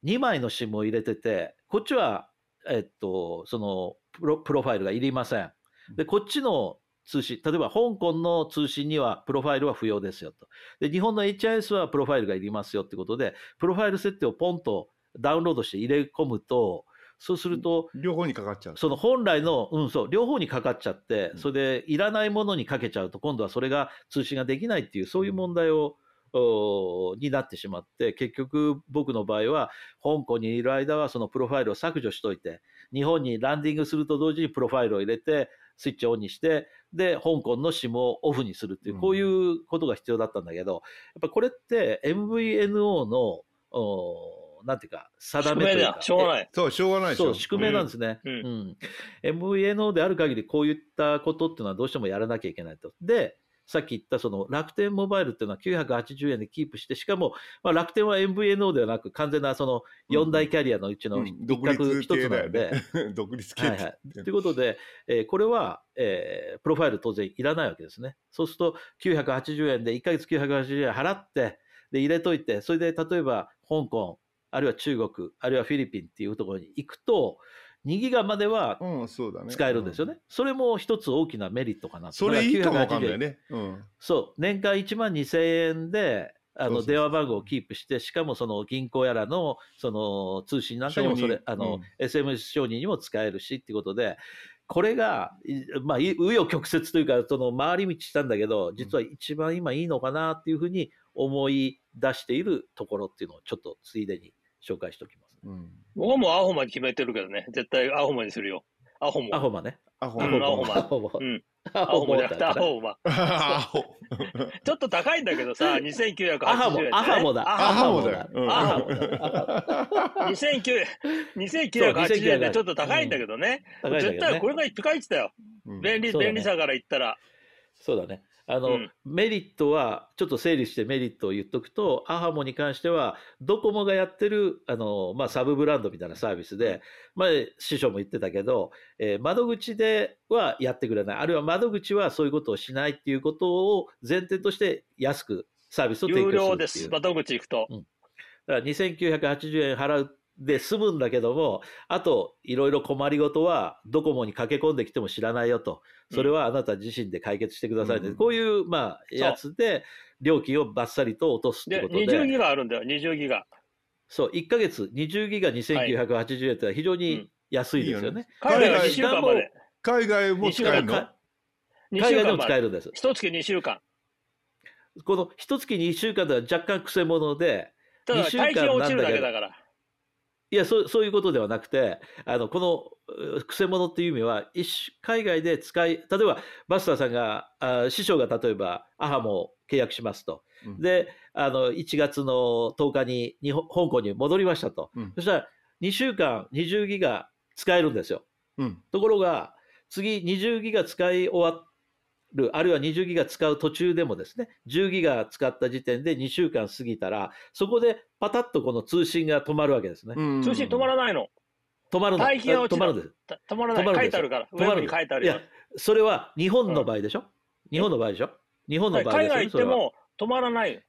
Speaker 1: 2枚の SIM を入れてて、こっちは、えっと、そのプロプロファイルがいりません。で、こっちの通信、例えば香港の通信にはプロファイルは不要ですよと。で、日本の HIS はプロファイルがいりますよってことで、プロファイル設定をポンとダウンロードして入れ込むと、そうすると、
Speaker 2: 両方にかかっちゃう。
Speaker 1: その本来の、うん、そう、両方にかかっちゃって
Speaker 2: う、ん。
Speaker 1: それでいらないものにかけちゃうと、今度はそれが通信ができないっていう、そういう問題を、おになってしまって、結局僕の場合は、香港にいる間はそのプロファイルを削除しといて、日本にランディングすると同時にプロファイルを入れて、スイッチをオンにして、で、香港の SIM をオフにするっていうう、
Speaker 2: ん
Speaker 1: こういうことが必要だったんだけど、やっぱこれって MVNO の、おなんていうか、定めというか
Speaker 3: 宿命だ。しょうがない。
Speaker 2: そうしょうがないでしょ
Speaker 1: そう、宿命なんですね。
Speaker 3: う
Speaker 1: うんん。MVNO である限り、こういったことっていうのはどうしてもやらなきゃいけないと。で、さっき言ったその楽天モバイルっていうのは980円でキープして、しかも、まあ、楽天は MVNO ではなく、完全なその4大キャリアのうちの一つなんで、
Speaker 2: ね。独立系って
Speaker 1: はいはい。ということで、えーこれは、えープロファイル当然いらないわけですね。そうすると、980円で、1ヶ月980円払って、で、入れといて、それで例えば、香港、あるいは中国、あるいはフィリピンっていうところに行くと、2ギガまでは。使えるんですよね。それも一つ大きなメリットかなと
Speaker 2: それいいかもわかんない
Speaker 1: 980円
Speaker 2: ね。うん。
Speaker 1: そう、年間1万2000円で、あの
Speaker 2: そうそうそう
Speaker 1: 電話番号をキープして、しかもその銀行やらのその通信なんかにもそれ、あの、
Speaker 2: うん
Speaker 1: SMS 承認にも使えるしっていうことで、これが、いまあ、い紆余曲折というか、その回り道したんだけど、実は一番今いいのかなっていうふうに思い出しているところっていうのをちょっとついでに紹介しておきます。
Speaker 2: うん。
Speaker 3: 僕はもうアホマに決めてるけどね。絶対アホマにするよ。アホモ。
Speaker 1: アホマね。
Speaker 2: アホ
Speaker 3: うんアホマ
Speaker 1: アホマ。
Speaker 3: うん。
Speaker 1: ア
Speaker 3: アホモじゃなくてア
Speaker 1: だ
Speaker 3: ホマ。
Speaker 2: アホ。
Speaker 3: ちょっと高いんだけどさ、2980円、ね。
Speaker 1: アハモ、アハモだ。
Speaker 3: ア
Speaker 2: ア
Speaker 3: ハモ。
Speaker 2: だよ。うん
Speaker 1: アハモだ。
Speaker 3: 2900 2980円でちょっと高いんだけどね。
Speaker 1: 高いんどね
Speaker 3: 絶対こ。れがピカイチだよ。
Speaker 2: うん
Speaker 3: 便利、便利さから言ったら。
Speaker 1: そうだね。あの、
Speaker 3: うん
Speaker 1: メリットは、ちょっと整理してメリットを言っとくと、アハモに関しては、ドコモがやってる、あの、まあ、サブブランドみたいなサービスで、まあ、師匠も言ってたけど、えー窓口ではやってくれない。あるいは窓口はそういうことをしないっていうことを前提として安くサービスを提供する。
Speaker 3: 有料です。窓口行くと。
Speaker 1: だから2980円払うで済むんだけども、あといろいろ困りごとはドコモに駆け込んできても知らないよと。それはあなた自身で解決してくださいね。
Speaker 2: うん
Speaker 1: こういう、まあ、やつで料金をバッサリと落とすって
Speaker 3: で、
Speaker 1: ことで。
Speaker 3: 20ギガあるんだよ、20ギガ。
Speaker 1: そう、1ヶ月20ギガ2980円ってのは非常に安いですよね。
Speaker 3: 海外は2
Speaker 2: 海外
Speaker 3: 週間まで。
Speaker 2: 海外も使えるの？
Speaker 1: か
Speaker 3: 2
Speaker 1: 海外でも。使えるんです。
Speaker 3: 一月2週間。
Speaker 1: この一月2週間では若干くせ者で、
Speaker 3: ただ、
Speaker 1: 二週間
Speaker 3: 大金落ちるだけだから。
Speaker 1: いやそう、そういうことではなくて、あのこのうくせ者っていう意味は、一種海外で使い、例えばバスターさんが、あ師匠が例えば、アハモ契約しますと、
Speaker 2: うん
Speaker 1: であの1月の10日に日本香港に戻りましたと、
Speaker 2: うん
Speaker 1: そしたら2週間20ギガ使えるんですよ。
Speaker 2: うん。
Speaker 1: ところが、次20ギガ使い終わる、あるいは20ギガ使う途中でもですね、10ギガ使った時点で2週間過ぎたら、そこでパタッとこの通信が止まるわけですね。
Speaker 2: うん
Speaker 3: 通信止まらないの。
Speaker 1: 止まるの。止まるんです。
Speaker 3: た止まらない。書いてあるから。ウ
Speaker 1: 止まる
Speaker 3: に書いてあるよ
Speaker 1: いや。それは日本の場合でしょ、日本の場合でしょ？日本の場合
Speaker 3: 海外行っても止まらないよ。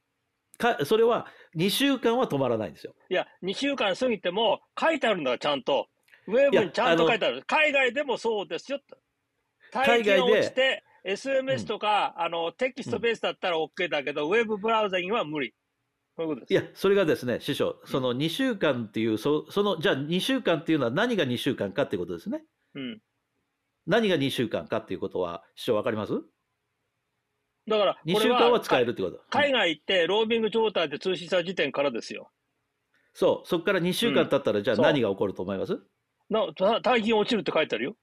Speaker 1: かそれは2週間は止まらないんですよ。
Speaker 3: いや、2週間過ぎても書いてあるんだから、ちゃんと。ウェブにちゃんと書いてある。海外でもそうですよ。大気が落ちて、SMS とか、あの、テキストベースだったら OK だけど、ウェブブラウザには無理。い
Speaker 1: や、それがですね、師匠、その2週間っていう、そその、じゃあ2週間っていうのは何が2週間かっていうことですね。
Speaker 3: うん。
Speaker 1: 何が2週間かっていうことは、師匠わかります？
Speaker 3: だから、
Speaker 1: ?2
Speaker 3: これは
Speaker 1: 週間は使えるってこと。
Speaker 3: 海外行って、ローミング状態で通信した時点からですよ。
Speaker 1: そう、そこから2週間経ったら、じゃあ何が起こると思います？
Speaker 3: なた大金落ちるって書いてあるよ。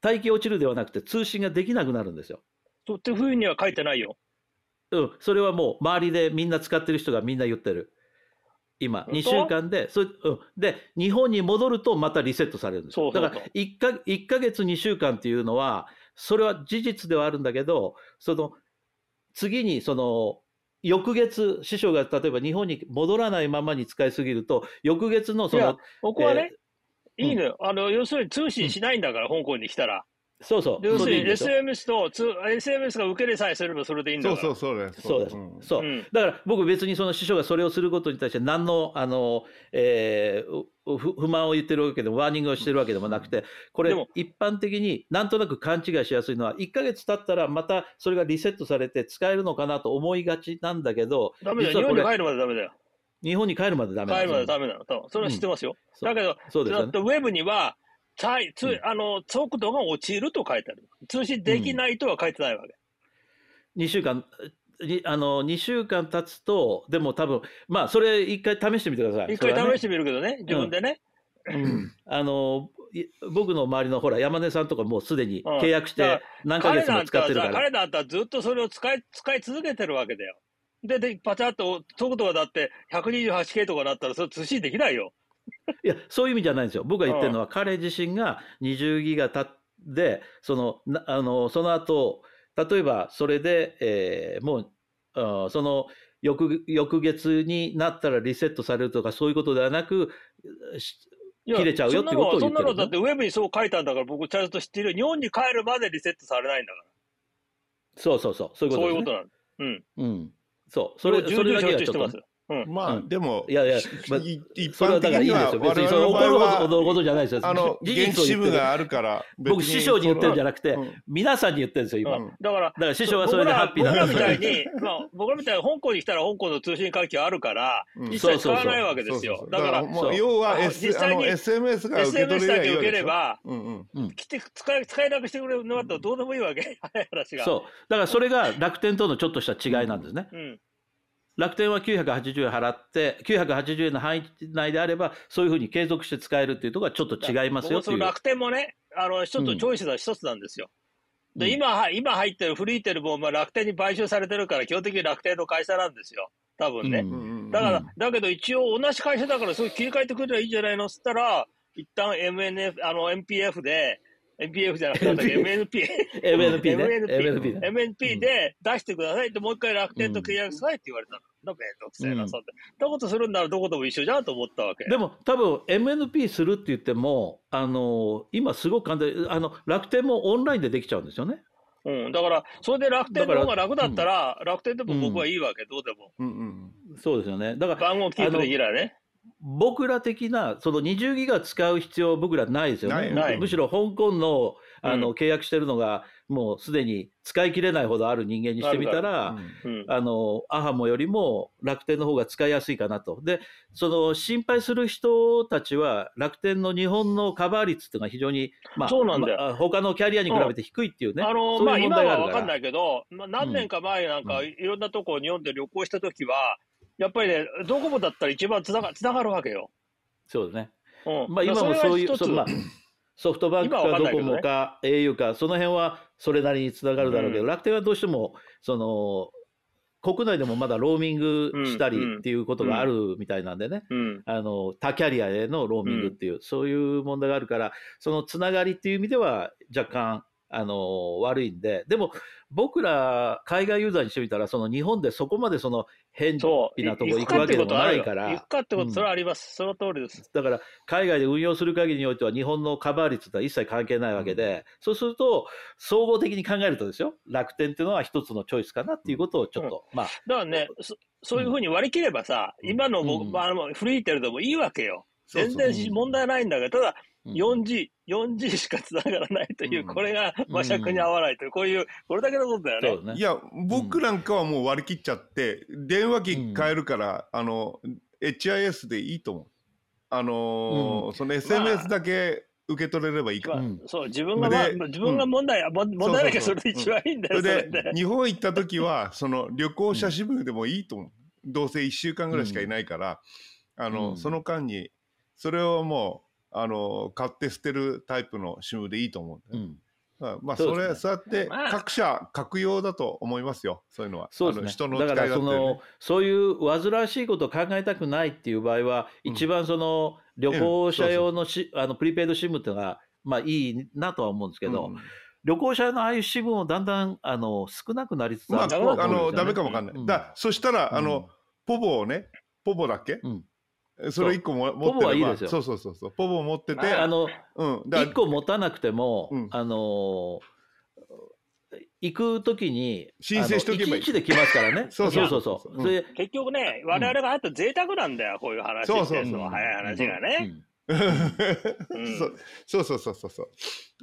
Speaker 1: 大気落ちるではなくて、通信ができなくなるんですよ。
Speaker 3: そうっていうふうには書いてないよ。
Speaker 1: うん、それはもう周りでみんな使ってる人がみんな言ってる。今、
Speaker 3: 本当
Speaker 1: ？2週間で、それうん、で、日本に戻るとまたリセットされるんですよ。だから1か、1ヶ月2週間っていうのは、それは事実ではあるんだけど、その、次にその、翌月、師匠が例えば日本に戻らないままに使いすぎると、翌月のそ
Speaker 3: いや
Speaker 1: の、
Speaker 3: 僕はね、
Speaker 1: えー
Speaker 3: いいのよ。あの、要するに通信しないんだから、香港に来たら。
Speaker 1: そうそう、
Speaker 3: 要するに SMS とつ、SMS が受けれさえすればそれでいいんだ
Speaker 2: そう
Speaker 3: から。
Speaker 2: そうそうです。
Speaker 1: そうです。
Speaker 2: ん
Speaker 1: そう。
Speaker 3: うん
Speaker 1: だから僕別にその師匠がそれをすることに対して何の、あの、えーう不不満を言ってるわけでも、ワーニングをしてるわけでもなくて、これ一般的になんとなく勘違いしやすいのは、1ヶ月経ったらまたそれがリセットされて使えるのかなと思いがちなんだけど、
Speaker 3: ダメだよ。日本に帰るまでダメだよ。
Speaker 1: 日本に帰るまでダメ
Speaker 3: 帰るまでダメなの。それは知ってますよ。
Speaker 1: そう
Speaker 3: だけど、
Speaker 1: そうですよね。
Speaker 3: ウェブには、あの速度が落ちると書いてある。通信できないとは書いてないわけ。
Speaker 1: 2週間、にあの2週間経つと、でも多分、まあ、それ一回試してみてください。
Speaker 3: 一回試してみるけどね、自分でね。
Speaker 1: うんあのい僕の周りのほら山根さんとかもうすでに
Speaker 3: うん
Speaker 1: 契約して何ヶ月も使ってるから、
Speaker 3: 彼なんてずっとそれを使い使い続けてるわけだよ。で、でパチャッと速度がだって 128K とかだったらそれ通信できないよ。
Speaker 1: いやそういう意味じゃないんですよ僕が言ってるのは、彼自身が20ギガたでそのなあのその後例えばそれで、えーもうあーその翌翌月になったらリセットされるとかそういうことではなく切れちゃうよってことを言ってる
Speaker 3: そんなのそんなのだってウェブにそう書いたんだから僕ちゃんと知ってるよ。日本に帰るまでリセットされないんだか
Speaker 1: そうそうそうそういう
Speaker 3: ら。
Speaker 1: ことね、
Speaker 3: そういうことなんです。うん。
Speaker 1: うんそうそれそれだけはちょっとね、
Speaker 2: まあ、
Speaker 1: うん
Speaker 2: でも、
Speaker 1: いやいやまあ
Speaker 2: い一
Speaker 1: それは
Speaker 2: 般的には
Speaker 1: だからいいですよ。別にそれ怒るほどの
Speaker 2: は
Speaker 1: ことじゃないですよ。
Speaker 2: あの
Speaker 1: 事
Speaker 2: 現地支。部があるから
Speaker 1: 僕、師匠に言ってるんじゃなくて、
Speaker 2: うん
Speaker 1: 皆さんに言ってるんですよ、今。
Speaker 2: うん
Speaker 3: だから、
Speaker 1: だから師匠はそれでハッピーだ
Speaker 3: 僕ら僕らみたいに、まあ、僕らみたいに香港に来たら香港の通信環境あるから、
Speaker 2: うん
Speaker 3: 一切使わないわけですよ。だから、
Speaker 2: 要は、
Speaker 3: 実際に
Speaker 2: SMS が受け取
Speaker 3: SMS
Speaker 2: れ
Speaker 3: だけ受けれ
Speaker 2: ば
Speaker 3: ば、
Speaker 2: うんうん
Speaker 3: 来て使え使えなくしてくれるのだったらどうでもいいわけ、早い話が。
Speaker 1: そう。だからそれが楽天とのちょっとした違いなんですね。
Speaker 3: うん。
Speaker 1: 楽天は980円払って、980円の範囲内であれば、そういうふうに継続して使えるっていうところはちょっと違いますよっていう。
Speaker 3: 僕その楽天もね、あの、一つチョイスの一つなんですよ。で、
Speaker 1: うん
Speaker 3: 今は、今入ってるフリーテルも、まあ、楽天に買収されてるから、基本的に楽天の会社なんですよ。多分ね。だから、
Speaker 1: うん
Speaker 3: だけど一応同じ会社だから、そういう切り替えてくれりゃいいんじゃないのっつったら、一旦 MNF、あの、MPF で、MPF じゃなくて、MNP。
Speaker 1: MNP ね。
Speaker 3: MNP
Speaker 1: MNP ね。
Speaker 3: MNP で出してくださいって、もう一回楽天と契約さいって言われたの。だめんどくせえな、
Speaker 1: うん
Speaker 3: そんなことするんならどこでも一緒じゃんと思ったわけ。
Speaker 1: でも多分 MNP するって言っても、あの今すごく簡単あの楽天もオンラインでできちゃうんですよね。
Speaker 3: うん、だから、それで楽天の方が楽だったら、楽天でも僕はいいわけ、どうでも。
Speaker 2: うんうん
Speaker 1: そうですよね。だから
Speaker 3: 番号キープできね。
Speaker 1: 僕ら的なその20ギガ使う必要僕らないですよね。むしろ香港のあの、
Speaker 3: うん
Speaker 1: 契約してるのがもうすでに使い切れないほどある人間にしてみたら。あのアハモよりも楽天の方が使いやすいかなと。で、その心配する人たちは楽天の日本のカバー率っていうのが非常に、まあ、
Speaker 3: そうなんだよ
Speaker 1: まあ他のキャリアに比べて低いっていうね。
Speaker 3: あの
Speaker 1: そう
Speaker 3: まあ今
Speaker 1: いう問題があるから
Speaker 3: は分かんないけど、まあ、何年か前なんか、
Speaker 1: う
Speaker 3: いろんなとこ日本で旅行した時は、やっぱりね、ドコモだったら一番つながつながるわけよ。
Speaker 1: そうですね。
Speaker 3: うん。
Speaker 1: まあ、今もそういう、まあ、ソフトバンク
Speaker 3: 今は
Speaker 1: かドコモか au か、その辺はそれなりにつながるだろうけど、
Speaker 3: うん。
Speaker 1: 楽天はどうしても、その、国内でもまだローミングしたり
Speaker 3: うん。
Speaker 1: っていうことがあるみたいなんでね、
Speaker 3: うん。
Speaker 1: あの他キャリアへのローミングっていう、そういう問題があるから、そのつながりっていう意味では若干あの悪いんで、でも僕ら海外ユーザーにしてみたら、その日本でそこまでその変なとこ
Speaker 3: 行く
Speaker 1: わけでもないから。
Speaker 3: 行くかってこと、
Speaker 1: うん。
Speaker 3: それはあります。その通りです。
Speaker 1: だから海外で運用する限りにおいては日本のカバー率とは一切関係ないわけで、そうすると総合的に考えるとですよ。楽天っていうのは一つのチョイスかなっていうことをちょっと、まあ。
Speaker 3: だからね、そそういうふうに割り切ればさ、
Speaker 2: うん。
Speaker 3: 今の僕、
Speaker 1: うん。
Speaker 3: まああの、フリーテルでもいいわけよ。全然問題ないんだけど、ただ、
Speaker 1: うん
Speaker 3: 4G、4G しか繋がらないという、
Speaker 2: うん。
Speaker 3: これが馬尺に合わないという、こういう、これだけのことだよね。
Speaker 2: いや僕なんかはもう割り切っちゃって電話機変えるから、あの HIS でいいと思う。あのー
Speaker 1: うん。
Speaker 2: その SMS だけ受け取れればいいか。ら、
Speaker 3: まあ
Speaker 1: うん。
Speaker 3: そう、自分が、まあ
Speaker 2: で
Speaker 3: 自分が問題、も問題なきゃ
Speaker 2: そ
Speaker 3: れで一番いいんだよ、
Speaker 2: それ
Speaker 3: それで。
Speaker 2: で日本行った時はその旅行者支部でもいいと思う、どうせ1週間ぐらいしかいないから、あの
Speaker 1: うん。
Speaker 2: その間にそれをもうあの買って捨てるタイプの支部でいいと思う
Speaker 1: うん。
Speaker 2: まあまあ
Speaker 1: そ
Speaker 2: れそうやって
Speaker 3: まあ。
Speaker 2: 各社各用だと思いますよ。そういうのは。
Speaker 1: そうですね。
Speaker 2: 人の
Speaker 1: だから
Speaker 2: 使い勝手でね
Speaker 1: そのそういう煩わしいことを考えたくないっていう場合は、
Speaker 2: うん。
Speaker 1: 一番その旅行者用のし、あのプリペイドシムっていうのがまあいいなとは思うんですけど、
Speaker 2: うん。
Speaker 1: 旅行者用のああいうシムもだんだんあの少なくなりつつ
Speaker 2: まあ、
Speaker 1: あるとは思
Speaker 2: あ
Speaker 1: うんですよね。
Speaker 2: のダメかもわかんない。
Speaker 1: うん。
Speaker 2: だそしたら、あ
Speaker 1: うん。
Speaker 2: のポボをね、ポボだっけ？
Speaker 1: うん
Speaker 2: それ一個も持ってれば
Speaker 1: ポボはいいですよ。
Speaker 2: そうそうそうそう。ポボ持ってて、
Speaker 3: ま
Speaker 1: あの
Speaker 2: うん。だ
Speaker 1: 一個持たなくても、
Speaker 2: うん。
Speaker 1: あの行くときに
Speaker 2: 申請しとけばいい。
Speaker 1: あの一日で来ますからね。
Speaker 2: そう
Speaker 1: そう
Speaker 2: そうそう。そう
Speaker 1: そうそれで
Speaker 3: 結局ね、我々があった贅沢なんだよ、こういう話
Speaker 2: そうそう
Speaker 3: っていうのは早い話がね。うん。
Speaker 2: そう。そうそうそうそう。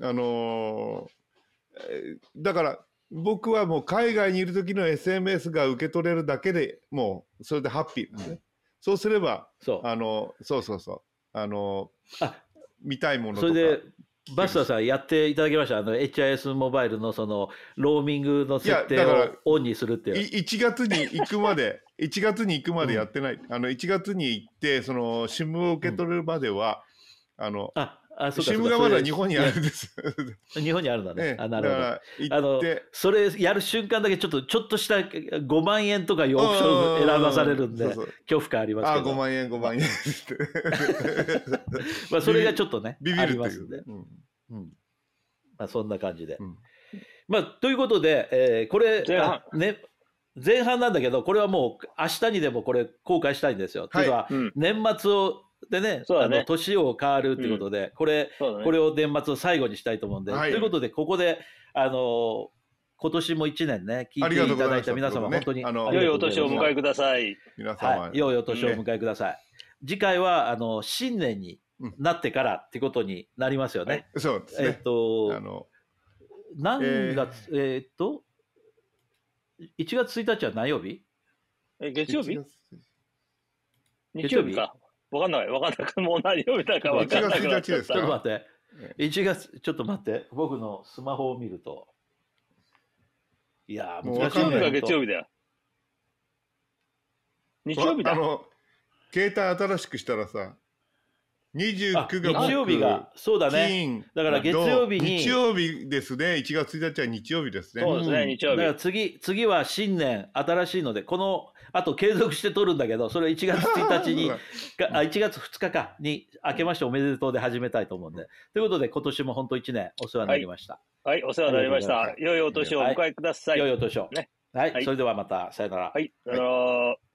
Speaker 2: あのーえーだから僕はもう海外にいる時の SMS が受け取れるだけでもうそれでハッピーですね。そうすれば
Speaker 1: そう。
Speaker 2: あのそうそうそう。あの
Speaker 1: あ
Speaker 2: 見たいものとか。
Speaker 1: それでバスターさんやっていただきました。あの HIS モバイルのそのローミングの設定をオンにするっていう。
Speaker 2: い1月に行くまで 1月に行くまでやってない、あの1月に行ってその SIM を受け取れるまでは、あの
Speaker 1: ああそうかそう
Speaker 2: SIM
Speaker 1: か
Speaker 2: がまだ日本にあるんです。
Speaker 1: 日本にあるんだね。
Speaker 2: ええ
Speaker 1: あなるほど。あ
Speaker 2: 行
Speaker 1: のそれやる瞬間だけちょっとちょっとした5万円とかいうオプション選ばされるんで恐怖感あります
Speaker 2: あ
Speaker 1: けど。
Speaker 2: 5万円5万円って。
Speaker 1: まあそれがちょっとね
Speaker 2: ビビ
Speaker 1: あ
Speaker 2: るっていう。
Speaker 1: りますんで、
Speaker 2: うん。
Speaker 1: うん。まあ、そんな感じで、
Speaker 2: うん。
Speaker 1: まあ、ということで、えーこれ
Speaker 3: 前半。
Speaker 1: あね、前半なんだけど、これはもう明日にでもこれ公開したいんですよ。とい。うのは、
Speaker 3: うん。
Speaker 1: 年末をでね、
Speaker 3: ね。
Speaker 1: あの年を変わるということで、これ、
Speaker 3: そうだね。
Speaker 1: これを年末を最後にしたいと思うんで、
Speaker 2: はい
Speaker 1: ということで、ここで、あの今年も1年ね、聞いていただいた皆様、本当に
Speaker 3: 良いお年をお迎えください。
Speaker 2: 皆様、
Speaker 1: はい、良いお年をお迎えください。次回は、あの、新年になってからってことになりますよね。
Speaker 2: そうです
Speaker 1: えっ
Speaker 2: ね。
Speaker 1: と
Speaker 2: あ、の
Speaker 1: 何月、えー。っと、1月1日は何曜日？
Speaker 3: え、月曜日
Speaker 2: ？1
Speaker 3: 日。曜日か。わかんない。わかんない。もう何曜日だかわかんなくなっちゃっ
Speaker 2: 1月1日です
Speaker 1: ちょっと
Speaker 3: た。
Speaker 1: 待って。1月、ちょっと待って。僕のスマホを見ると。いやー、
Speaker 2: もう
Speaker 1: 難し。
Speaker 3: 日曜日が月曜
Speaker 1: 日。
Speaker 3: 日だよ。日曜日だ
Speaker 2: あ。の携帯新しくしたらさ、29
Speaker 1: あ、
Speaker 2: が
Speaker 1: 日曜日が、そうだね。
Speaker 2: 金
Speaker 1: だから月曜日に
Speaker 2: 日曜日ですね。1月1日は日曜日ですね。
Speaker 3: そうですね
Speaker 1: ん
Speaker 3: 日曜日
Speaker 1: だから次、次は新年、新しいので、この、あと継続して撮るんだけど、それ1月 1日に、かあ1月2日かに、明けましておめでとうで始めたいと思うんで。ということで、今年も本当1年お世話になりました。
Speaker 3: はい、お世話になりました。良いお年をお迎えください。
Speaker 1: 良いお年を。
Speaker 3: ね
Speaker 1: はい、
Speaker 3: はい
Speaker 1: それではまた、さよなら。
Speaker 3: はい、さよなら。